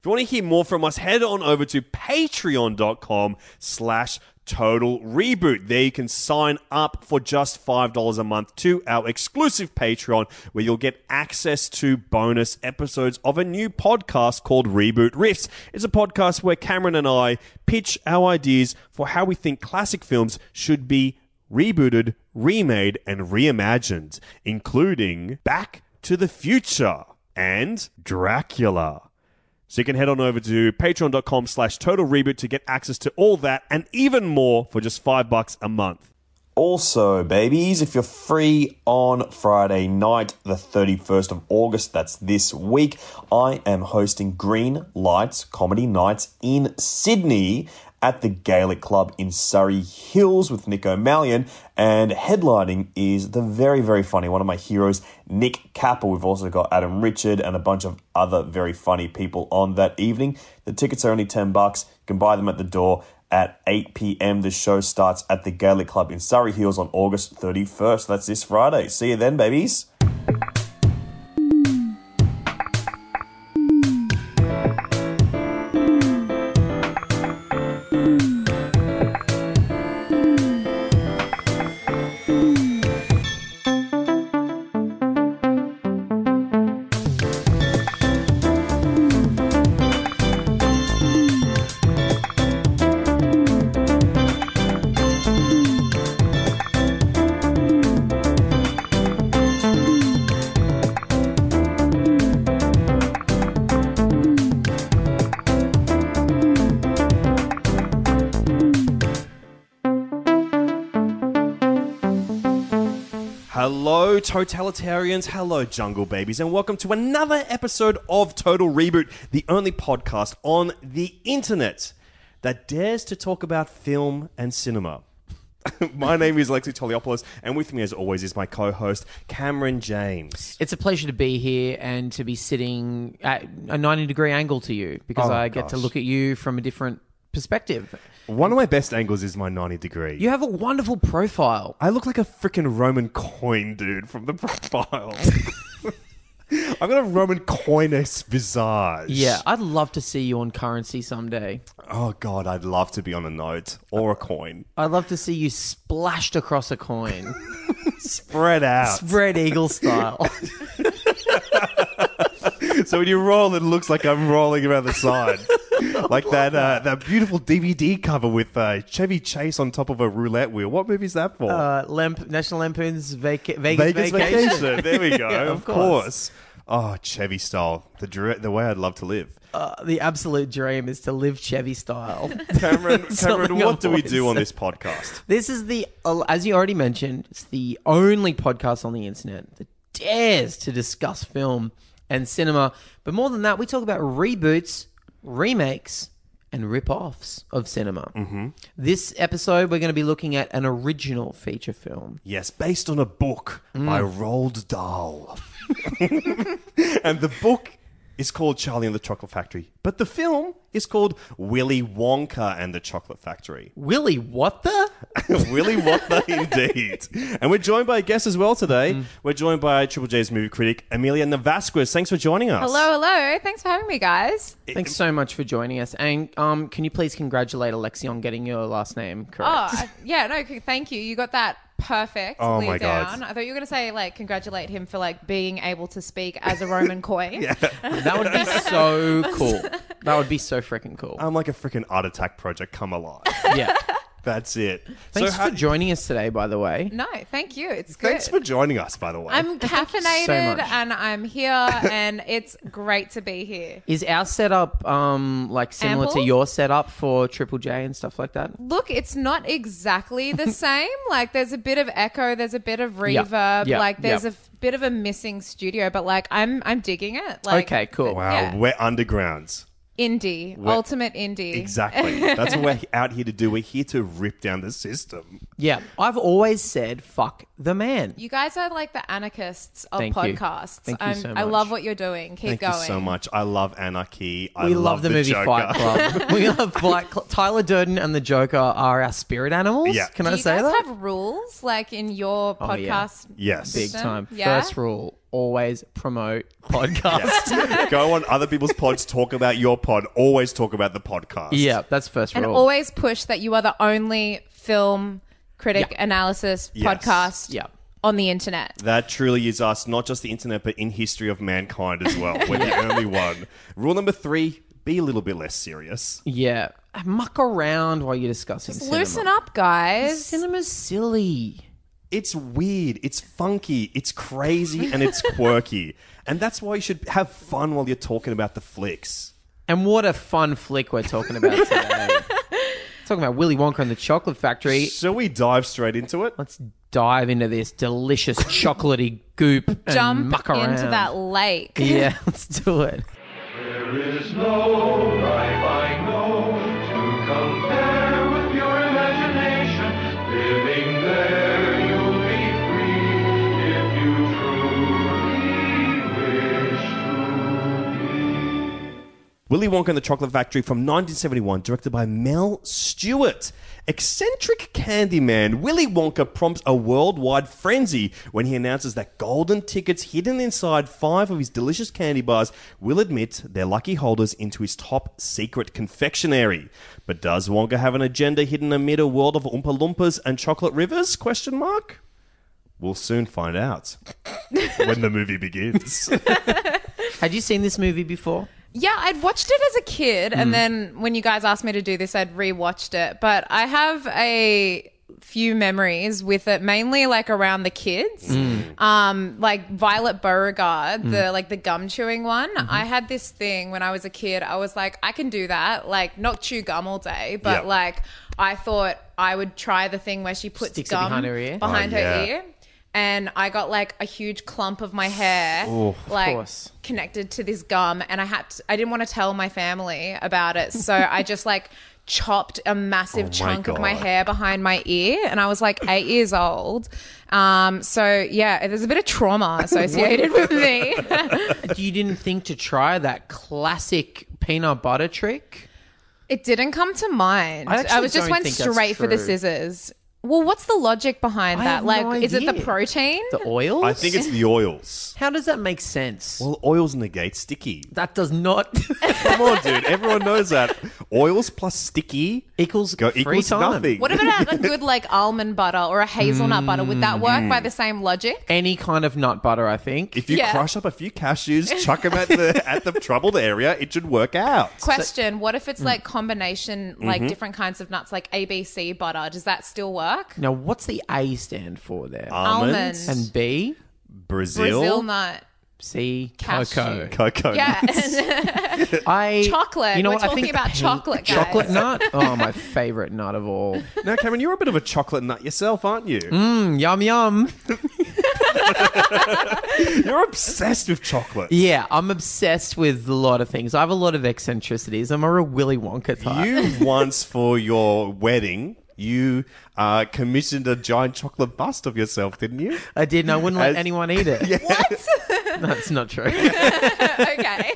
If you want to hear more from us, head on over to patreon.com slash total reboot. There you can sign up for just $5 a month to our exclusive Patreon where you'll get access to bonus episodes of a new podcast called Reboot Riffs. It's a podcast where Cameron and I pitch our ideas for how we think classic films should be rebooted, remade, and reimagined, including Back to the Future and Dracula. So you can head on over to patreon.com slash total reboot to get access to all that and even more for just five bucks a month. Also, babies, if you're free on Friday night, the 31st of August, that's this week, I am hosting Green Lights Comedy Nights in Sydney at the Gaelic Club in Surry Hills with Nick O'Malley. And headlining is the very, very funny one of my heroes, Nick Capper. We've also got Adam Richard and a bunch of other very funny people on that evening. The tickets are only 10 bucks. You can buy them at the door at 8 p.m. The show starts at the Gaelic Club in Surry Hills on August 31st. That's this Friday. See you then, babies. Hello, totalitarians. Hello, jungle babies, and welcome to another episode of Total Reboot, the only podcast on the internet that dares to talk about film and cinema. my name is Lexi Toliopoulos, and with me, as always, is my co host, Cameron James. It's a pleasure to be here and to be sitting at a 90 degree angle to you because Oh, I get to gosh. look at you from a different perspective. One of my best angles is my 90 degree. You have a wonderful profile. I look like a freaking Roman coin, dude, from the profile. I've got a Roman coiness visage. Yeah, I'd love to see you on currency someday. Oh, God, I'd love to be on a note or a coin. I'd love to see you splashed across a coin, Spread out. spread eagle style. So when you roll, it looks like I'm rolling around the side. like that uh, that beautiful DVD cover with uh, Chevy Chase on top of a roulette wheel. What movie is that for? Uh, Lamp- National Lampoon's vaca- Vegas, Vegas Vacation. Vacation. There we go. Yeah, of of course. course. Oh, Chevy style. The the way I'd love to live. Uh, the absolute dream is to live Chevy style. Cameron, Cameron, what do we do on this podcast? This is the, uh, as you already mentioned, it's the only podcast on the internet that dares to discuss film and cinema. But more than that, we talk about reboots, remakes, and rip-offs of cinema. Mm-hmm. This episode, we're going to be looking at an original feature film. Yes, based on a book Mm. by Roald Dahl. and the book is called Charlie and the Chocolate Factory, but the film is called Willy Wonka and the Chocolate Factory. Willy, what the? Willy Wonka, indeed. And we're joined by a guest as well today. Mm. We're joined by Triple J's movie critic, Amelia Navasquez. Thanks for joining us. Hello, hello. Thanks for having me, guys. Thanks so much for joining us. And um, can you please congratulate Alexi on getting your last name correct? Oh, I- yeah, no, thank you. You got that perfect. Oh, my God. I thought you were going to say, like, congratulate him for, like, being able to speak as a Roman coin. yeah. That would be so cool. That would be so freaking cool. I'm like a freaking art attack project come alive. yeah. That's it. Thanks so, how- for joining us today, by the way. No, thank you. It's good. thanks for joining us, by the way. I'm caffeinated much. and I'm here and it's great to be here. Is our setup um like similar to your setup for Triple J and stuff like that? Look, it's not exactly the same. Like, there's a bit of echo, there's a bit of Yeah. reverb, Yeah. like, there's Yeah. a f- bit of a missing studio, but like, I'm I'm digging it. Like, Okay, cool. wow, yeah. we're undergrounds. Indie, We're- ultimate indie. Exactly. That's what we're out here to do. We're here to rip down the system. Yeah, I've always said fuck the man. You guys are like the anarchists of Thank you. podcasts. Thank you I'm- so I much. love what you're doing. Keep Thank going. you so much. I love anarchy. I we love, the, movie Joker. Fight Club. we love Fight Club. Tyler Durden and the Joker are our spirit animals. Yeah. Can I say that? Do I you say guys that? have rules like in your Oh, yeah. podcast? Yes. Big system? time. Yeah? First rule: always promote podcasts. Go on other people's pods, talk about your pod. Always talk about the podcast. yeah, that's first and rule. always push that you are the only film critic Yeah. analysis Yes. podcast Yeah. on the internet. That truly is us, not just the internet, but in history of mankind as well. We're the only one. Rule number three: be a little bit less serious. yeah, muck around while you're discussing. cinema. Loosen up, guys. Cinema's silly. It's weird, it's funky, it's crazy, and it's quirky, and that's why you should have fun while you're talking about the flicks. And what a fun flick we're talking about today. talking about Willy Wonka and the Chocolate Factory. Shall we dive straight into it? Let's dive into this delicious chocolatey goop and Jump muck around. into that lake. Yeah, let's do it. There is no life Willy Wonka and the Chocolate Factory from 1971, directed by Mel Stuart. Eccentric Candyman Willy Wonka prompts a worldwide frenzy when he announces that golden tickets hidden inside five of his delicious candy bars will admit their lucky holders into his top secret confectionery. But does Wonka have an agenda hidden amid a world of Oompa Loompas and chocolate rivers? Question mark. We'll soon find out when the movie begins. Had you seen this movie before? Yeah, I'd watched it as a kid, and mm. then when you guys asked me to do this, I'd rewatched it. But I have a few memories with it, mainly like around the kids. Mm. Um, like Violet Beauregarde, mm. the like the gum chewing one. Mm-hmm. I had this thing when I was a kid. I was like, I can do that. Like, not chew gum all day, but Yeah. like I thought I would try the thing where she puts Sticks it gum behind her ear? behind Oh, her yeah. ear. And I got like a huge clump of my hair, like course. connected to this gum and I had to, I didn't want to tell my family about it. So I just like chopped a massive Oh chunk of my hair behind my ear and I was like 8 years old. Um so yeah, there's a bit of trauma associated with me. You didn't think to try that classic peanut butter trick? it didn't come to mind. I I, was just went straight for the scissors. Well, what's the logic behind I that? have Like no is it the idea. protein? The oils? I think it's the oils. How does that make sense? Well, oils negate sticky. that does not Come on, dude. Everyone knows that. Oils plus sticky equals go free equals time. nothing. What about a good like almond butter or a hazelnut butter? Would that work by mm. the same logic? Any kind of nut butter, I think. if you Yeah. crush up a few cashews, chuck them at the at the troubled area, it should work out. Question: What if it's mm. like combination, like mm-hmm. different kinds of nuts, like ABC butter? Does that still work? Now, what's the A stand for there? Almonds, Almond. and B, Brazil, Brazil nut. C, Cashew. cocoa. cocoa. Yeah, I Chocolate. You know We're what? I talking think about pe- chocolate, guys. Chocolate nut. Oh, my favorite nut of all. Now, Cameron, you're a bit of a chocolate nut yourself, aren't you? Mm, yum yum. You're obsessed with chocolate. Yeah, I'm obsessed with a lot of things. I have a lot of eccentricities. I'm a real Willy Wonka type. You once for your wedding, you uh, commissioned a giant chocolate bust of yourself, didn't you? I did, and I wouldn't let As- anyone eat it. what? That's not true. okay.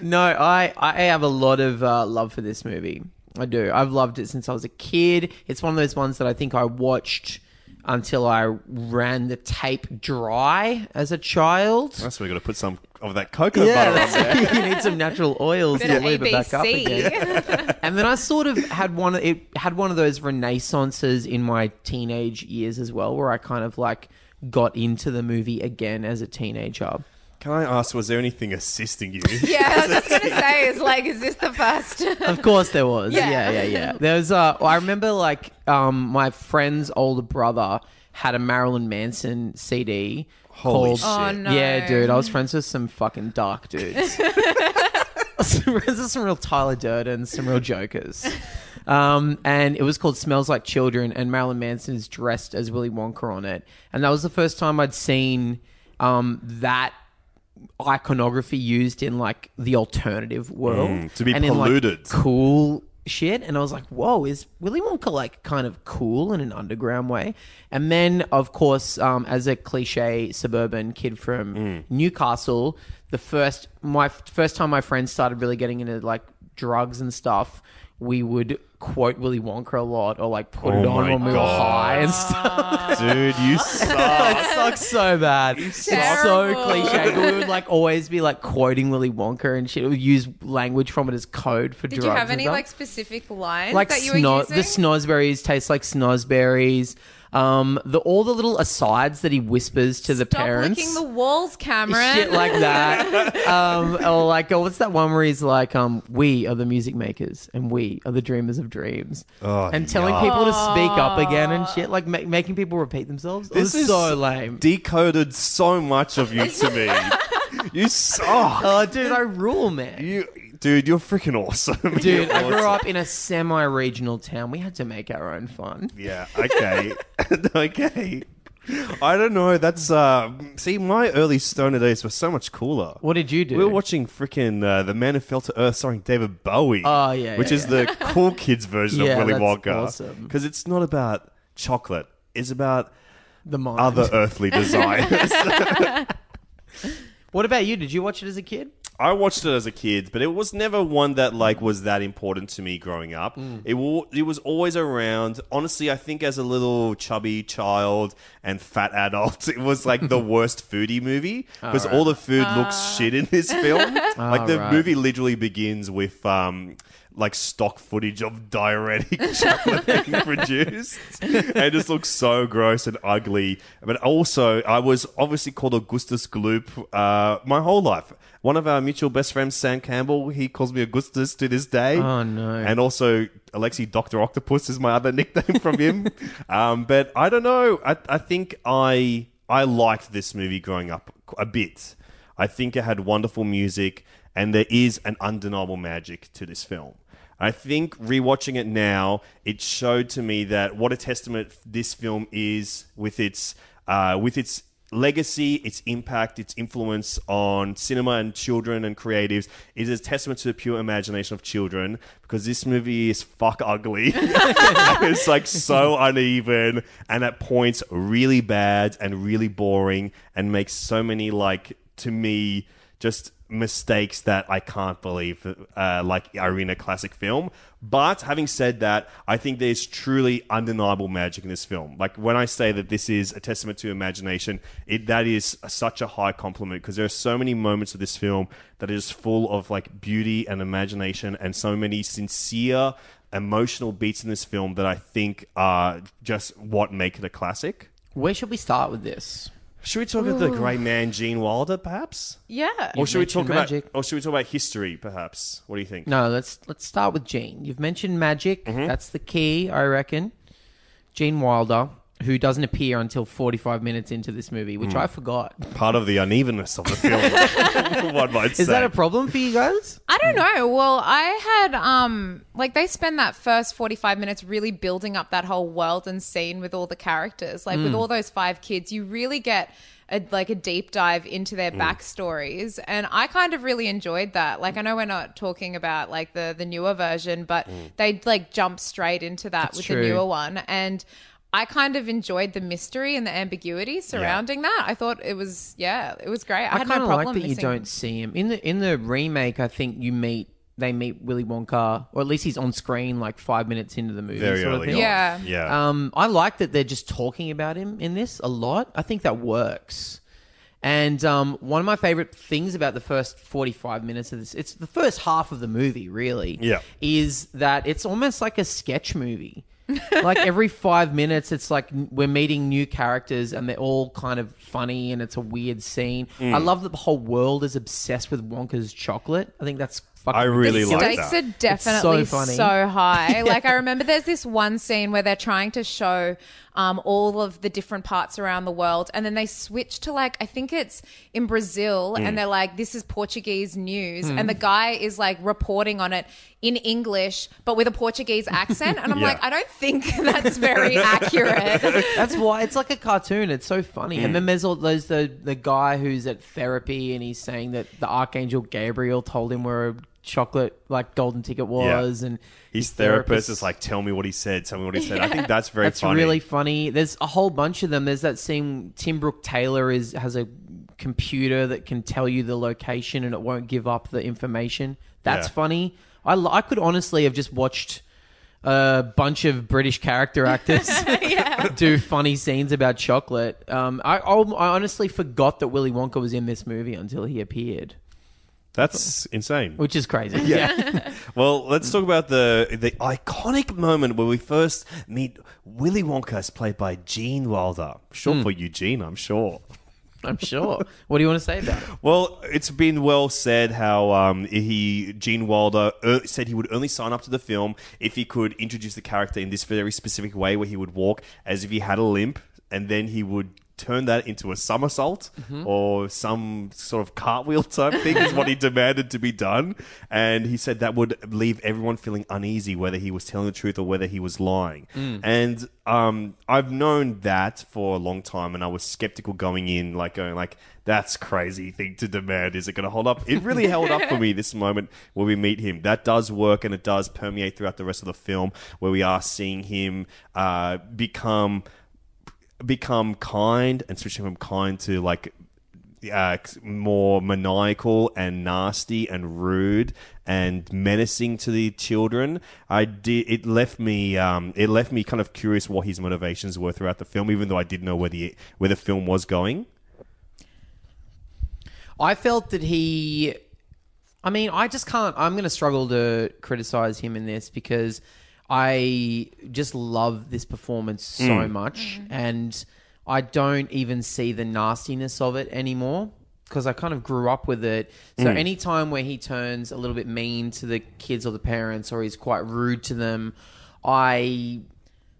No, I I have a lot of uh, love for this movie. I do. I've loved it since I was a kid. It's one of those ones that I think I watched until I ran the tape dry as a child. That's why we got to put some of that cocoa butter on there. you need some natural oils Bit to of lube it back up again. And then I sort of had one. It had one of those renaissances in my teenage years as well, where I kind of like got into the movie again as a teenager. Can I ask, was there anything assisting you? yeah, I was just gonna say, is like, is this the first? Of course there was. Yeah. Yeah, yeah, yeah. There was uh I remember like um my friend's older brother had a Marilyn Manson CD Holy called shit. Oh, no. Yeah, dude, I was friends with some fucking dark dudes. I friends with some real Tyler Durden, some real jokers. Um, and it was called Smells Like Children, and Marilyn Manson is dressed as Willy Wonka on it. And that was the first time I'd seen um, that iconography used in like the alternative world Mm, to be and in, like, polluted. cool shit and i was like whoa is willy wonka like kind of cool in an underground way and then of course um, as a cliche suburban kid from Mm. newcastle the first my first time my friends started really getting into like drugs and stuff we would quote Willy Wonka a lot or like put oh it Oh on my when we were God. high and stuff. Dude, you suck. it sucks so bad. It's so Terrible. cliche. But we would like always be like quoting Willy Wonka and shit. We would use language from it as code for Did drugs. you have and any stuff. like specific lines like that you were sno- using? the snozberries taste like snozberries. Um, the all the little asides that he whispers to the Stop parents. licking the walls, Cameron. Shit like that. um, or like, oh, what's that one where he's like, um, we are the music makers and we are the dreamers of dreams. Oh, and telling yuck. people to speak up again and shit, like ma- making people repeat themselves. This is so lame. Decoded so much of you to me. You suck. oh, dude, I rule, man. You, dude, you're freaking awesome. Dude, I grew up in a semi-regional town. We had to make our own fun. Yeah. Okay. okay. I don't know. That's uh. See, my early stoner days were so much cooler. What did you do? We were watching freaking uh, The Man Who Fell to Earth starring David Bowie. Oh, yeah, Which yeah, is the cool kids version Yeah, of Willy that's Wonka. awesome. Because it's not about chocolate, it's about the mind. other earthly desires. What about you? Did you watch it as a kid? I watched it as a kid, but it was never one that like was that important to me growing up. It wa- it was always around. Honestly, I think as a little chubby child and fat adult, it was like the worst foodie movie because all the food looks shit in this film. like the right. movie literally begins with um like stock footage of diuretic chocolate being produced, and it just looks so gross and ugly. But also, I was obviously called Augustus Gloop uh, my whole life. One of our mutual best friends, Sam Campbell, he calls me Augustus to this day. Oh, no. And also, Alexi Doctor Octopus is my other nickname from him. um, but I don't know. I, I think I I liked this movie growing up a bit. I think it had wonderful music, and there is an undeniable magic to this film. I think rewatching it now, it showed to me that what a testament this film is with its uh, with its legacy, its impact, its influence on cinema and children and creatives is a testament to the pure imagination of children because this movie is fuck ugly. it's like so uneven and at points really bad and really boring and makes so many like to me just mistakes that I can't believe uh, like are in a classic film. But having said that, I think there's truly undeniable magic in this film. Like when I say that this is a testament to imagination, it that is such a high compliment because there are so many moments of this film that is full of like beauty and imagination and so many sincere emotional beats in this film that I think are just what make it a classic. Where should we start with this? Should we talk about the great man Gene Wilder, perhaps? yeah. Or should we talk mentioned about, magic. or should we talk about history, perhaps? What do you think? No, let's let's start with Gene. You've mentioned magic. Mm-hmm. That's the key, I reckon. Gene Wilder, who doesn't appear until 45 minutes into this movie, Mm. which I forgot. Part of the unevenness of the film, one might say. Is that a problem for you guys? I don't know. Well, I had um like they spend that first 45 minutes really building up that whole world and scene with all the characters. Like with all those five kids, you really get a, like a deep dive into their backstories and I kind of really enjoyed that. Like I know we're not talking about like the the newer version, but they like jump straight into that That's with true. the newer one and I kind of enjoyed the mystery and the ambiguity surrounding that. I thought it was, yeah, it was great. I, I had kind no of problem like that you don't see him in the in the remake. I think you meet they meet Willy Wonka, or at least he's on screen like five minutes into the movie. very sort of early thing. on? Yeah. yeah. Um, I like that they're just talking about him in this a lot. I think that works. And um, one of my favorite things about the first 45 minutes of this, it's the first half of the movie, really, Yeah. is that it's almost like a sketch movie. Like every five minutes, it's like we're meeting new characters and they're all kind of funny and it's a weird scene. Mm. I love that the whole world is obsessed with Wonka's chocolate. I think that's fucking I really the like stakes that. are definitely so so, funny. high. Like I remember there's this one scene where they're trying to show um, all of the different parts around the world, and then they switch to like I think it's in Brazil, Mm. and they're like, "This is Portuguese news," and the guy is like reporting on it in English but with a Portuguese accent, and I'm Yeah. like, I don't think that's very accurate. That's why it's like a cartoon. It's so funny. And Mm. then there's all those the the guy who's at therapy and he's saying that the archangel Gabriel told him where a chocolate like golden ticket was, and His therapist is like, "Tell me what he said. Tell me what he said." I think that's very that's funny. really funny. There's a whole bunch of them. There's that scene. Tim Brooke Taylor is has a computer that can tell you the location and it won't give up the information. That's Yeah. funny. I, l- I could honestly have just watched a bunch of British character actors do funny scenes about chocolate. Um, I, I I honestly forgot that Willy Wonka was in this movie until he appeared, That's insane. which is crazy. Yeah. well, let's talk about the the iconic moment where we first meet Willy Wonka, as played by Gene Wilder. Short for Eugene, I'm sure. I'm sure. What do you want to say about it? Well, it's been well said how um, he Gene Wilder uh, said he would only sign up to the film if he could introduce the character in this very specific way, where he would walk as if he had a limp, and then he would turn that into a somersault or some sort of cartwheel type thing is what he demanded to be done. And he said that would leave everyone feeling uneasy whether he was telling the truth or whether he was lying. And um, i've known that for a long time and i was skeptical going in like going like that's crazy thing to demand. Is it going to hold up? It really held up for me this moment where we meet him. That does work and it does permeate throughout the rest of the film where we are seeing him uh, become become kind and switching from kind to like uh, more maniacal and nasty and rude and menacing to the children. I did. It left me. Um, it left me kind of curious what his motivations were throughout the film, even though I didn't know where the where the film was going. I felt that he. I mean, I just can't. I'm going to struggle to criticize him in this because I just love this performance so mm. much, mm-hmm. and I don't even see the nastiness of it anymore because I kind of grew up with it. So mm. any time where he turns a little bit mean to the kids or the parents, or he's quite rude to them, I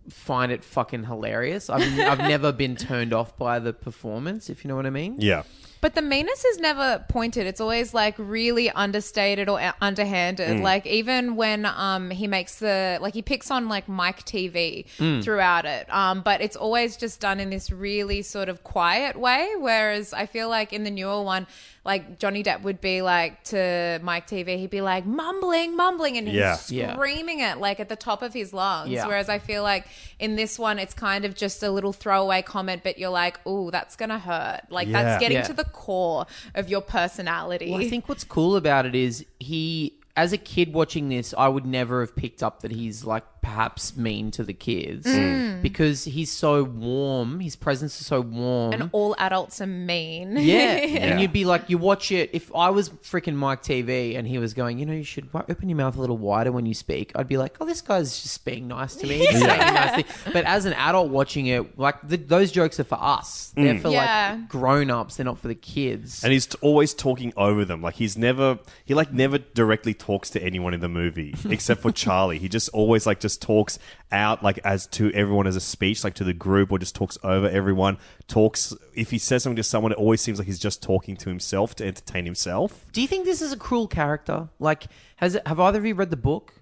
find it fucking hilarious. I've, I've never been turned off by the performance, if you know what I mean. Yeah. But the meanness is never pointed. It's always like really understated or a- underhanded. Like even when um he makes the like he picks on like Mike TV throughout it. Um, but it's always just done in this really sort of quiet way. Whereas I feel like in the newer one, like Johnny Depp would be like to Mike TV, he'd be like mumbling, mumbling, and Yeah. he's Yeah. screaming it like at the top of his lungs. Yeah. Whereas I feel like in this one, it's kind of just a little throwaway comment, but you're like, oh, that's gonna hurt. Like Yeah. that's getting Yeah. to the core of your personality. Well, I think what's cool about it is he, as a kid watching this, I would never have picked up that he's like perhaps mean to the kids Mm. because he's so warm. His presence is so warm. and all adults are mean. yeah. and you'd be like, you watch it. If I was freaking Mike TV and he was going, you know, you should wi- open your mouth a little wider when you speak, I'd be like, oh, this guy's just being nice to me. He's saying nice thing. But as an adult watching it, like the, those jokes are for us. They're for Yeah. like grown ups. They're not for the kids. And he's t- always talking over them. Like he's never, he like never directly talks to anyone in the movie except for Charlie. He just always like just talks out like as to everyone as a speech, like to the group, or just talks over everyone. Talks if he says something to someone, it always seems like he's just talking to himself to entertain himself. Do you think this is a cruel character? Like, has it, have either of you read the book?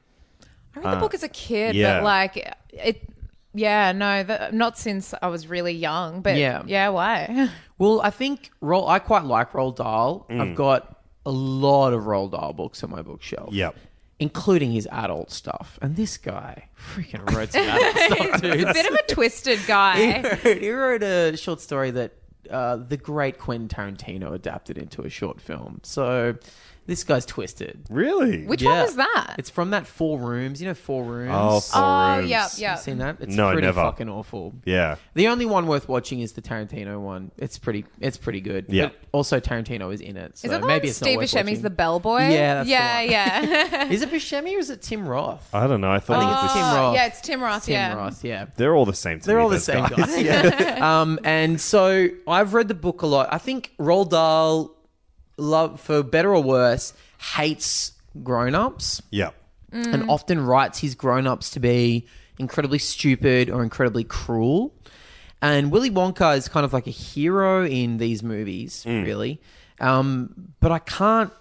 I read the book as a kid, yeah. but like it. Yeah, no, the, not since I was really young. But Yeah. yeah, why? Well, I think Roll. I quite like Roald Dahl. Mm. I've got a lot of Roald Dahl books on my bookshelf. Yep. Including his adult stuff. And this guy freaking wrote some adult stuff, dude. Bit of a twisted guy. he, wrote, he wrote a short story that uh, the great Quentin Tarantino adapted into a short film. So this guy's twisted. Really? Which Yeah. one was that? It's from that Four Rooms. You know Four Rooms. Oh, Four oh, Rooms. yeah, yeah. You seen that? It's No, pretty never. fucking awful. Yeah. The only one worth watching is the Tarantino one. It's pretty. It's pretty good. Yeah. But also Tarantino is in it. So Is it the maybe one it's Steve not worth Buscemi's watching. the bellboy? Yeah, that's the yeah, one. yeah. Is it Buscemi or is it Tim Roth? I don't know. I thought I think it was it's this- Tim Roth. Yeah, it's Tim Roth. Yeah. Tim yeah. Roth. Yeah. they're all the same. To They're me, all the those same guys. guy. um, and so I've read the book a lot. I think Roald Dahl, love for better or worse, hates grown-ups yeah. and often writes his grown-ups to be incredibly stupid or incredibly cruel. And Willy Wonka is kind of like a hero in these movies, really. Um, but I can't.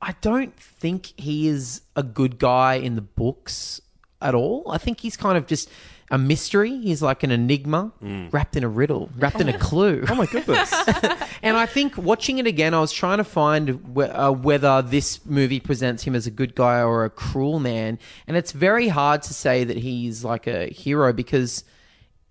I don't think he is a good guy in the books at all. I think he's kind of just a mystery. He's like an enigma mm. wrapped in a riddle, wrapped in a oh clue. Oh my goodness. And I think watching it again, I was trying to find wh- uh, whether this movie presents him as a good guy or a cruel man. And it's very hard to say that he's like a hero because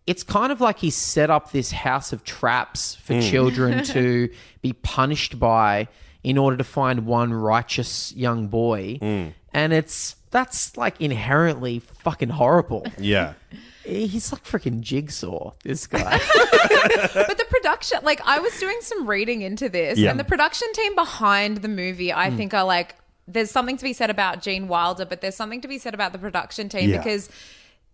it's kind of like he set up this house of traps for mm. children to be punished by in order to find one righteous young boy. Mm. And it's that's like inherently fucking horrible. Yeah. He's like freaking jigsaw. This guy. But the production, like I was doing some reading into this, Yeah. and the production team behind the movie, I Hmm. think are like, there's something to be said about Gene Wilder, but there's something to be said about the production team Yeah. because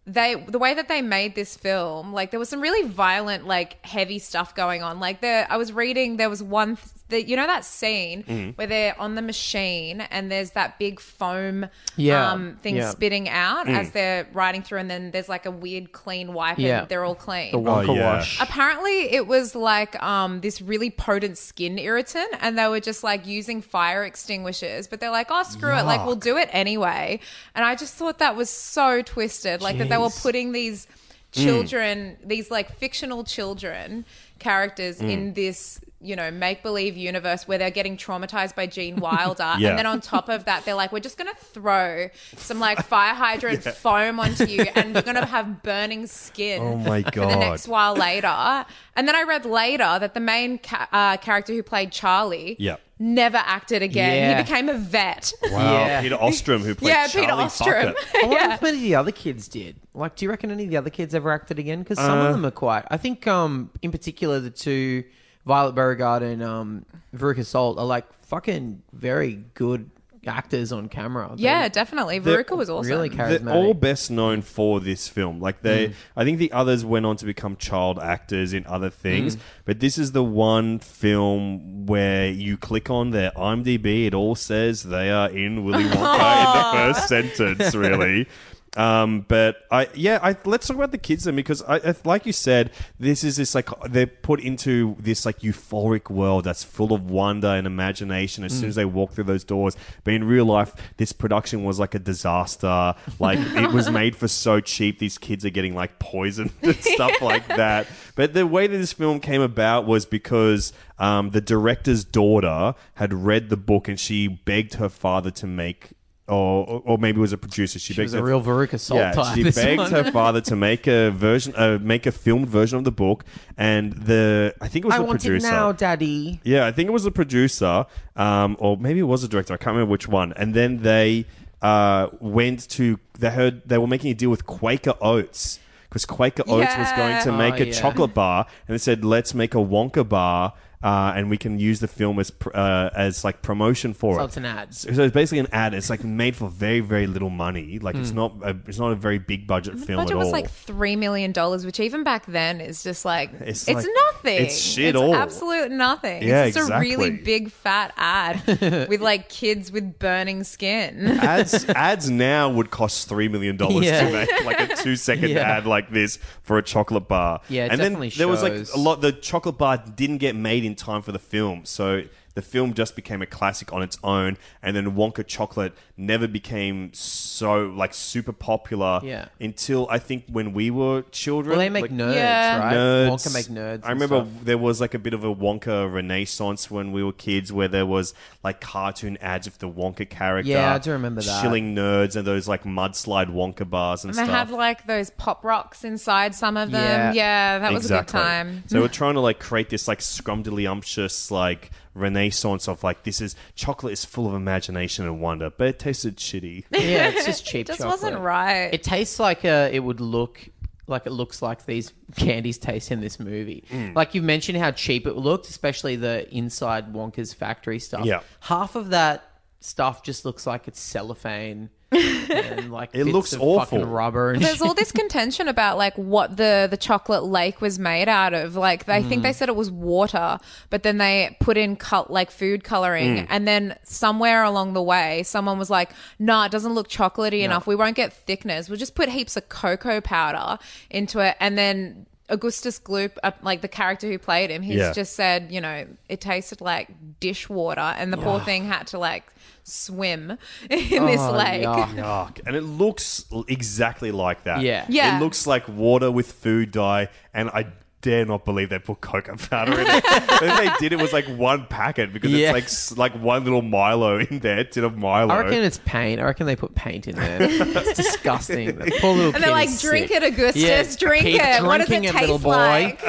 they the way that they made this film like there was some really violent like heavy stuff going on like there i was reading there was one that you know that scene Mm-hmm. where they're on the machine and there's that big foam Yeah. um, thing Yeah. spitting out Mm. as they're riding through and then there's like a weird clean wipe Yeah. and they're all clean the Wonka Oh, yeah. wash. Apparently, it was like um, this really potent skin irritant, and they were just like using fire extinguishers. But they're like, "Oh, screw it! Like, we'll do it anyway." And I just thought that was so twisted, like that they were putting these children, these like fictional children characters in this. You know, make believe universe where they're getting traumatized by Gene Wilder. Yeah. And then on top of that, they're like, we're just going to throw some like fire hydrant foam onto you and you're going to have burning skin Oh my for the next while later. And then I read later that the main ca- uh, character who played Charlie Yep. Never acted again. Yeah. He became a vet. Wow. Yeah. Peter Ostrum, who played yeah, Charlie Peter Ostrum. Bucket. I wonder yeah. if many of the other kids did. Like, do you reckon any of the other kids ever acted again? Because some Uh, of them are quite. I think, um, in particular, the two Violet Beauregarde and um, Veruca Salt are like fucking very good actors on camera. Yeah, They're definitely. They're Veruca was awesome. really charismatic. They're all best known for this film. Like they, Mm. I think the others went on to become child actors in other Mm. things, but this is the one film where you click on their IMDb, it all says they are in Willy Wonka in the first sentence. Really. Um, but I, yeah, I, let's talk about the kids then because I, I, like you said, this is this like they're put into this like euphoric world that's full of wonder and imagination as soon as they walk through those doors. But in real life, this production was like a disaster. Like it was made for so cheap. These kids are getting like poisoned and stuff like that. But the way that this film came about was because um, the director's daughter had read the book and she begged her father to make. Or, or maybe it was a producer. She, She begged was a her- real Veruca Salt yeah, type. she this begged one. her father to make a version, uh, make a filmed version of the book, and the I think it was I the want producer. it now, Daddy. Yeah, I think it was the producer, um, or maybe it was a director. I can't remember which one. And then they uh, went to they heard they were making a deal with Quaker Oats because Quaker Oats was going to make Oh, a yeah. chocolate bar, and they said, "Let's make a Wonka bar." Uh, and we can use the film as pr- uh, as like promotion for So it. it's an ad. So it's basically an ad. It's like made for very very little money. Like Hmm. it's not a, it's not a very big budget The film budget at was like three million dollars, which even back then is just like It's it's, like- nothing. it's shit It's all. absolute nothing. Yeah, it's just a really exactly. big fat ad with like kids with burning skin. ads ads now would cost three million dollars Yeah. to make like a two second Yeah. ad like this for a chocolate bar. Yeah, it and definitely then there was like shows. a lot. The chocolate bar didn't get made in time for the film, so the film just became a classic on its own. And then Wonka chocolate never became so like super popular. Yeah. until I think when we were children. Well, they make like, nerds, Yeah. right? nerds. Wonka make nerds. I remember stuff. there was like a bit of a Wonka renaissance when we were kids, where there was like cartoon ads of the Wonka character. Yeah, I do remember that. Shilling nerds and those like mudslide Wonka bars and, And they stuff. had like those pop rocks inside some of them. Yeah. Yeah, that was a good time. So we're trying to like create this like scrumdiddlyumptious like renaissance of like this is chocolate is full of imagination and wonder, but it tasted shitty. Yeah, it's just cheap. Just chocolate. wasn't right. It tastes like uh, it would look like it looks like these candies taste in this movie. Mm. Like you've mentioned how cheap it looked, especially the inside Wonka's factory stuff. Yeah. half of that stuff just looks like it's cellophane and like It bits looks of awful. fucking rubber and There's shit. all this contention about like what the the chocolate lake was made out of. Like they think they said it was water, but then they put in cut like food coloring, and then somewhere along the way, someone was like, "Nah, it doesn't look chocolatey enough. We won't get thickness. We'll just put heaps of cocoa powder into it." And then Augustus Gloop, uh, like the character who played him, he's Yeah. just said, you know, it tasted like dishwater, and the poor thing had to like swim in this Oh, lake. yuck. Yuck. And it looks l- exactly like that. Yeah. Yeah. It looks like water with food dye, and I dare not believe they put cocoa powder in it. if they did, it was like one packet because Yeah. it's like s- like one little Milo in there, tin of Milo. I reckon it's paint. I reckon they put paint in there. it's disgusting. The poor little And they're kid like, is drink sick. it, Augustus. Yeah, drink keep it. What does it drinking taste little boy. like?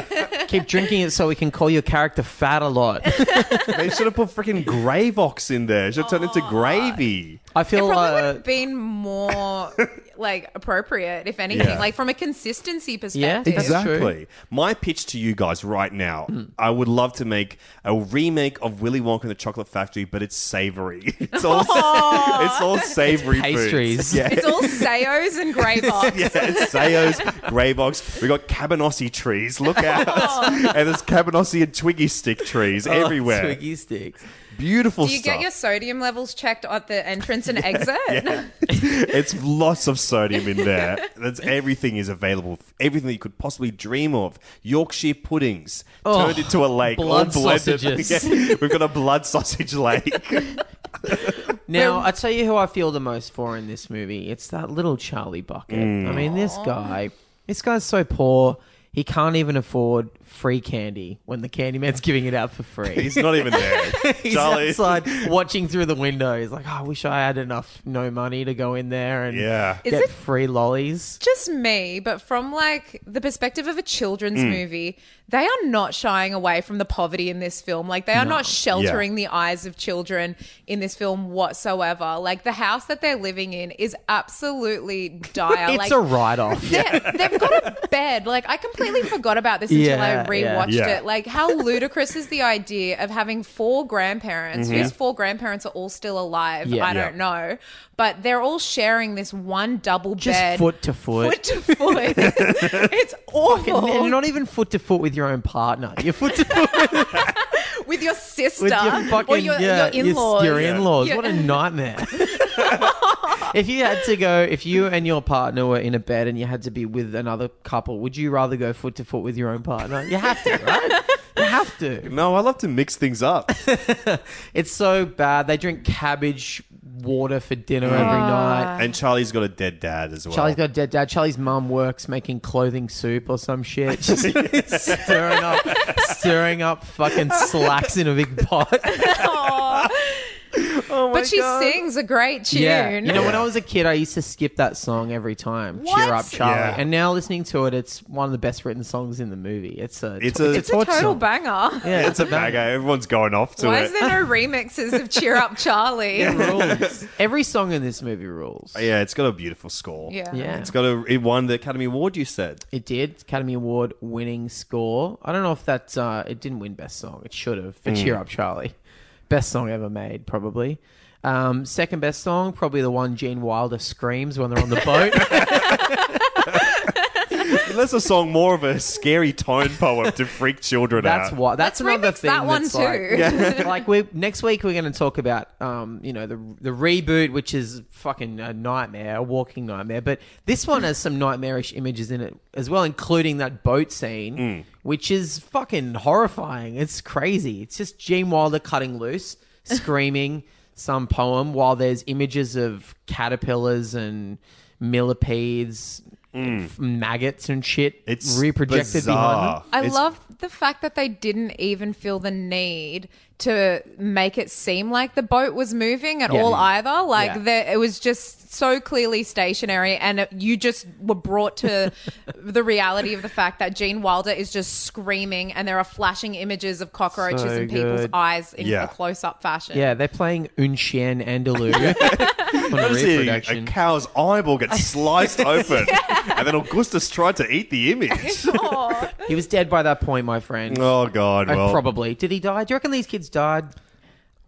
Keep drinking it so we can call your character fat a lot. they should have put freaking Gravox in there. It should have turned into oh, gravy. I It feel probably would uh, have been more like appropriate, if anything, Yeah. like from a consistency perspective. That's. Exactly. My pitch to you guys right now, I would love to make a remake of Willy Wonka and the Chocolate Factory, but it's savory. It's all it's all savory foods. Pastries. Yeah. It's all Saos and grey box. Yeah, it's Saos, Grey Box. We got Cabanossi trees. Look out! and there's Cabanossi and Twiggy stick trees oh, everywhere. Twiggy sticks. Beautiful Do you stuff. get your sodium levels checked at the entrance and exit? it's lots of sodium in there. That's everything is available. Everything that you could possibly dream of. Yorkshire puddings Oh, turned into a lake. blood all sausages. Yeah, we've got a blood sausage lake. Now, I tell you who I feel the most for in this movie. It's that little Charlie Bucket. I mean, this mm. guy, this guy's so poor. He can't even afford free candy when the Candyman's giving it out for free. He's not even there. He's Charlie. outside watching through the window. He's like, oh, I wish I had enough no money to go in there and Yeah. Is get it- free lollies. Just me, but from like the perspective of a children's Mm. movie, they are not shying away from the poverty in this film. Like they are not sheltering the eyes of children in this film whatsoever. Like the house that they're living in is absolutely dire. It's like a write off. they're- they've got a bed. Like I completely forgot about this until Yeah, I yeah. rewatched Yeah. it. Like how ludicrous is the idea of having four grandparents Mm-hmm. whose four grandparents are all still alive? Yeah. I don't know, but they're all sharing this one double Just bed, foot to foot. foot to foot. it's awful And not even foot to foot with your own partner. You're foot to foot with your sister with your fucking or your, yeah, your in-laws. Your, in-laws. Yeah. What a nightmare. if you had to go, if you and your partner were in a bed and you had to be with another couple, would you rather go foot to foot with your own partner? You have to, right? you have to. No, I love to mix things up. It's so bad. They drink cabbage water for dinner every ah. night. And Charlie's got a dead dad as well. Charlie's got a dead dad. Charlie's mum works making clothing soup or some shit. Just stirring up, stirring up fucking slacks in a big pot. but she sings a great tune. Yeah, you know, when I was a kid, I used to skip that song every time. What? Cheer up, Charlie. Yeah. And now listening to it, it's one of the best written songs in the movie. It's a, It's to- a- it's a torch total song. banger. Yeah, it's a banger. Everyone's going off to it. Why it. is there no remixes of Cheer Up Charlie? It rules. Every song in this movie rules. yeah, it's got a beautiful score. Yeah. Yeah. It's got a. It won the Academy Award. You said. It did Academy Award winning score. I don't know if that uh, it didn't win best song. It should have for Cheer Up Charlie, best song ever made probably. Um, second best song probably the one Gene Wilder screams when they're on the boat. That's a song more of a scary tone poem to freak children That's out. That's what. That's Let's another remix thing. that one that's too. Like, like we next week we're going to talk about, um, you know, the the reboot, which is fucking a nightmare, a walking nightmare. But this one has some nightmarish images in it as well, including that boat scene, Mm. which is fucking horrifying. It's crazy. It's just Gene Wilder cutting loose, screaming some poem while there's images of caterpillars and millipedes. F- Maggots and shit Mm. It's reprojected behind them. bizarre. I It's- love the fact that they didn't even feel the need to make it seem like the boat was moving at Yeah. all either. Like Yeah. the, it was just so clearly stationary, and it, you just were brought to the reality of the fact that Gene Wilder is just screaming, and there are flashing images of cockroaches So in people's good. eyes in Yeah. a close-up fashion. Yeah, they're playing Un Chien Andalou on I a, a cow's eyeball gets sliced open, and then Augustus tried to eat the image. He was dead by that point, my friend. oh God! Well, probably. Did he die? Do you reckon these kids died?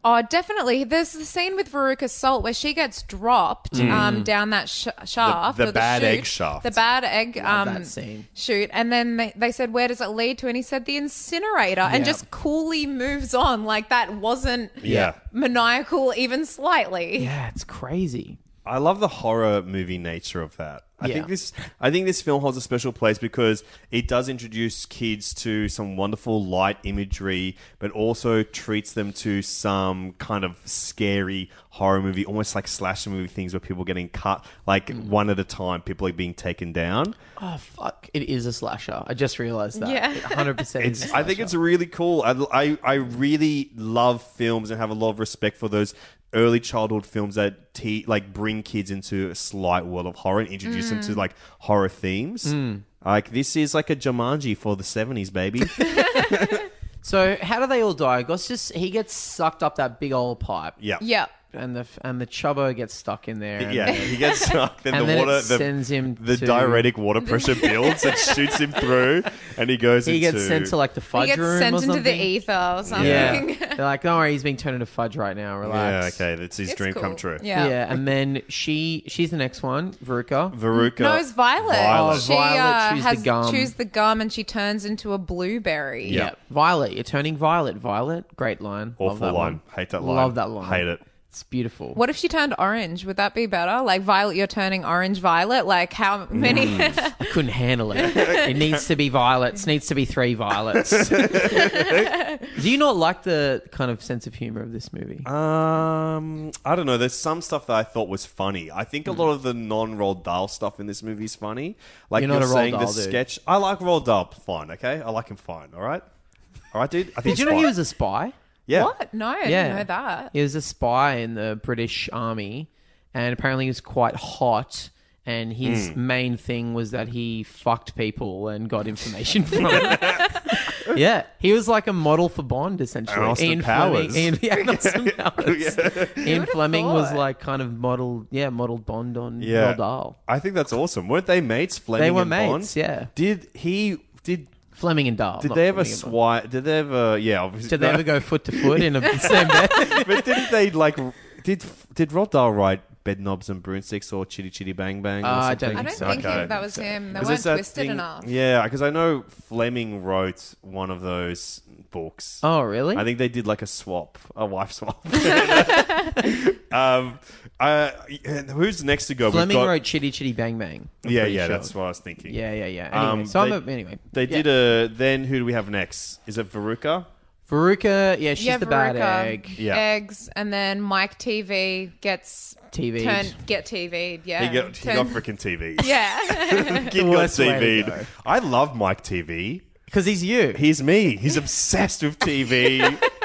Oh, definitely. There's the scene with Veruca Salt where she gets dropped um, down that sh- shaft. Mm. the or bad chute. egg shaft. The bad egg um, that scene. shoot. And then they, they said, Where does it lead to? And he said, The incinerator. And Yeah. just coolly moves on. Like that wasn't Yeah. maniacal even slightly. Yeah, it's crazy. I love the horror movie nature of that. I Yeah. think this I think this film holds a special place because it does introduce kids to some wonderful light imagery, but also treats them to some kind of scary horror movie, almost like slasher movie things where people are getting cut like Mm. one at a time, people are being taken down. Oh, fuck. It is a slasher. I just realized that. Yeah. 100% is It's, a I think it's really cool. I, I, I really love films and have a lot of respect for those early childhood films that te- like bring kids into a slight world of horror and introduce them to mm. like horror themes. Mm. Like this is like a Jumanji for the seventies, baby. So, how do they all die? Gus just, he gets sucked up that big old pipe. yeah, Yep. And the and the chubbo gets stuck in there. and Yeah, he gets stuck. Then And the then it water, the, sends him the to- diuretic water pressure builds and shoots him through, and he goes. He into, gets sent to like the fudge He gets room sent or into the something. ether or something. Yeah, they're like, don't worry, he's being turned into fudge right now. Relax. Yeah, Relax. okay, that's his It's dream cool. come true. Yeah. Yeah, and then she she's the next one, Veruca. Veruca. No, it's Violet. Violet. She Oh, Violet uh, chews the has gum. chews the gum and she turns into a blueberry. Yeah. Violet, you're turning violet. Violet, great line. Love Awful that line. one. Hate that line. Love that line. Hate it. It's beautiful. What if she turned orange? Would that be better? Like Violet, you're turning orange Violet. Like how many? I couldn't handle it. It needs to be violets. Needs to be three violets. Do you not like the kind of sense of humor of this movie? Um, I don't know. There's some stuff that I thought was funny. I think a lot of the non-Roald Dahl stuff in this movie is funny. Like You're you're, not a Roald saying, the Dahl dude. sketch. I like Roald Dahl fine. Okay, I like him fine. All right, all right, dude. I think Did you know he was a spy? Yeah. What? No, I Yeah. didn't know that. He was a spy in the British Army, and apparently he was quite hot. And his Hmm. main thing was that he fucked people and got information from them. yeah, he was like a model for Bond, essentially. And Austin Ian Powers. Fleming, Ian, yeah, and Austin Powers. Ian would've Fleming was thought? like kind of modeled, yeah, modeled Bond on Yeah. Roald Dahl. I think that's awesome. Weren't they mates? Fleming They were and mates, Bond? yeah. Did he? Did Fleming and Dahl. did not they ever Fleming and Bond. swipe? Did they ever? Yeah, obviously. Did they ever go foot to foot in a the same bed? but didn't they like? Did did Roald Dahl write Bed Knobs and Broomsticks or Chitty Chitty Bang Bang? Or Uh, I don't I think don't so. think Okay. he, that was him. They 'Cause weren't there's that twisted thing- enough. Yeah, because I know Fleming wrote one of those books. Oh, really? I think they did like a swap, a wife swap. um, uh, who's next to go? We've Fleming got- wrote Chitty Chitty Bang Bang. I'm Yeah, pretty yeah, sure. that's what I was thinking. Yeah, yeah, yeah. Anyway, Um, so I'm they- a, anyway. They Yeah. did a. Then who do we have next? Is it Veruca? Veruca, yeah, she's yeah, the bad Veruca, egg. Yeah. Eggs, and then Mike TV gets TV. Turn, get TV'd. Yeah. He got, he Turn- got freaking TV. Yeah. Kid got worst way to TV. go. I love Mike TV. Because he's you. He's me. He's obsessed with TV.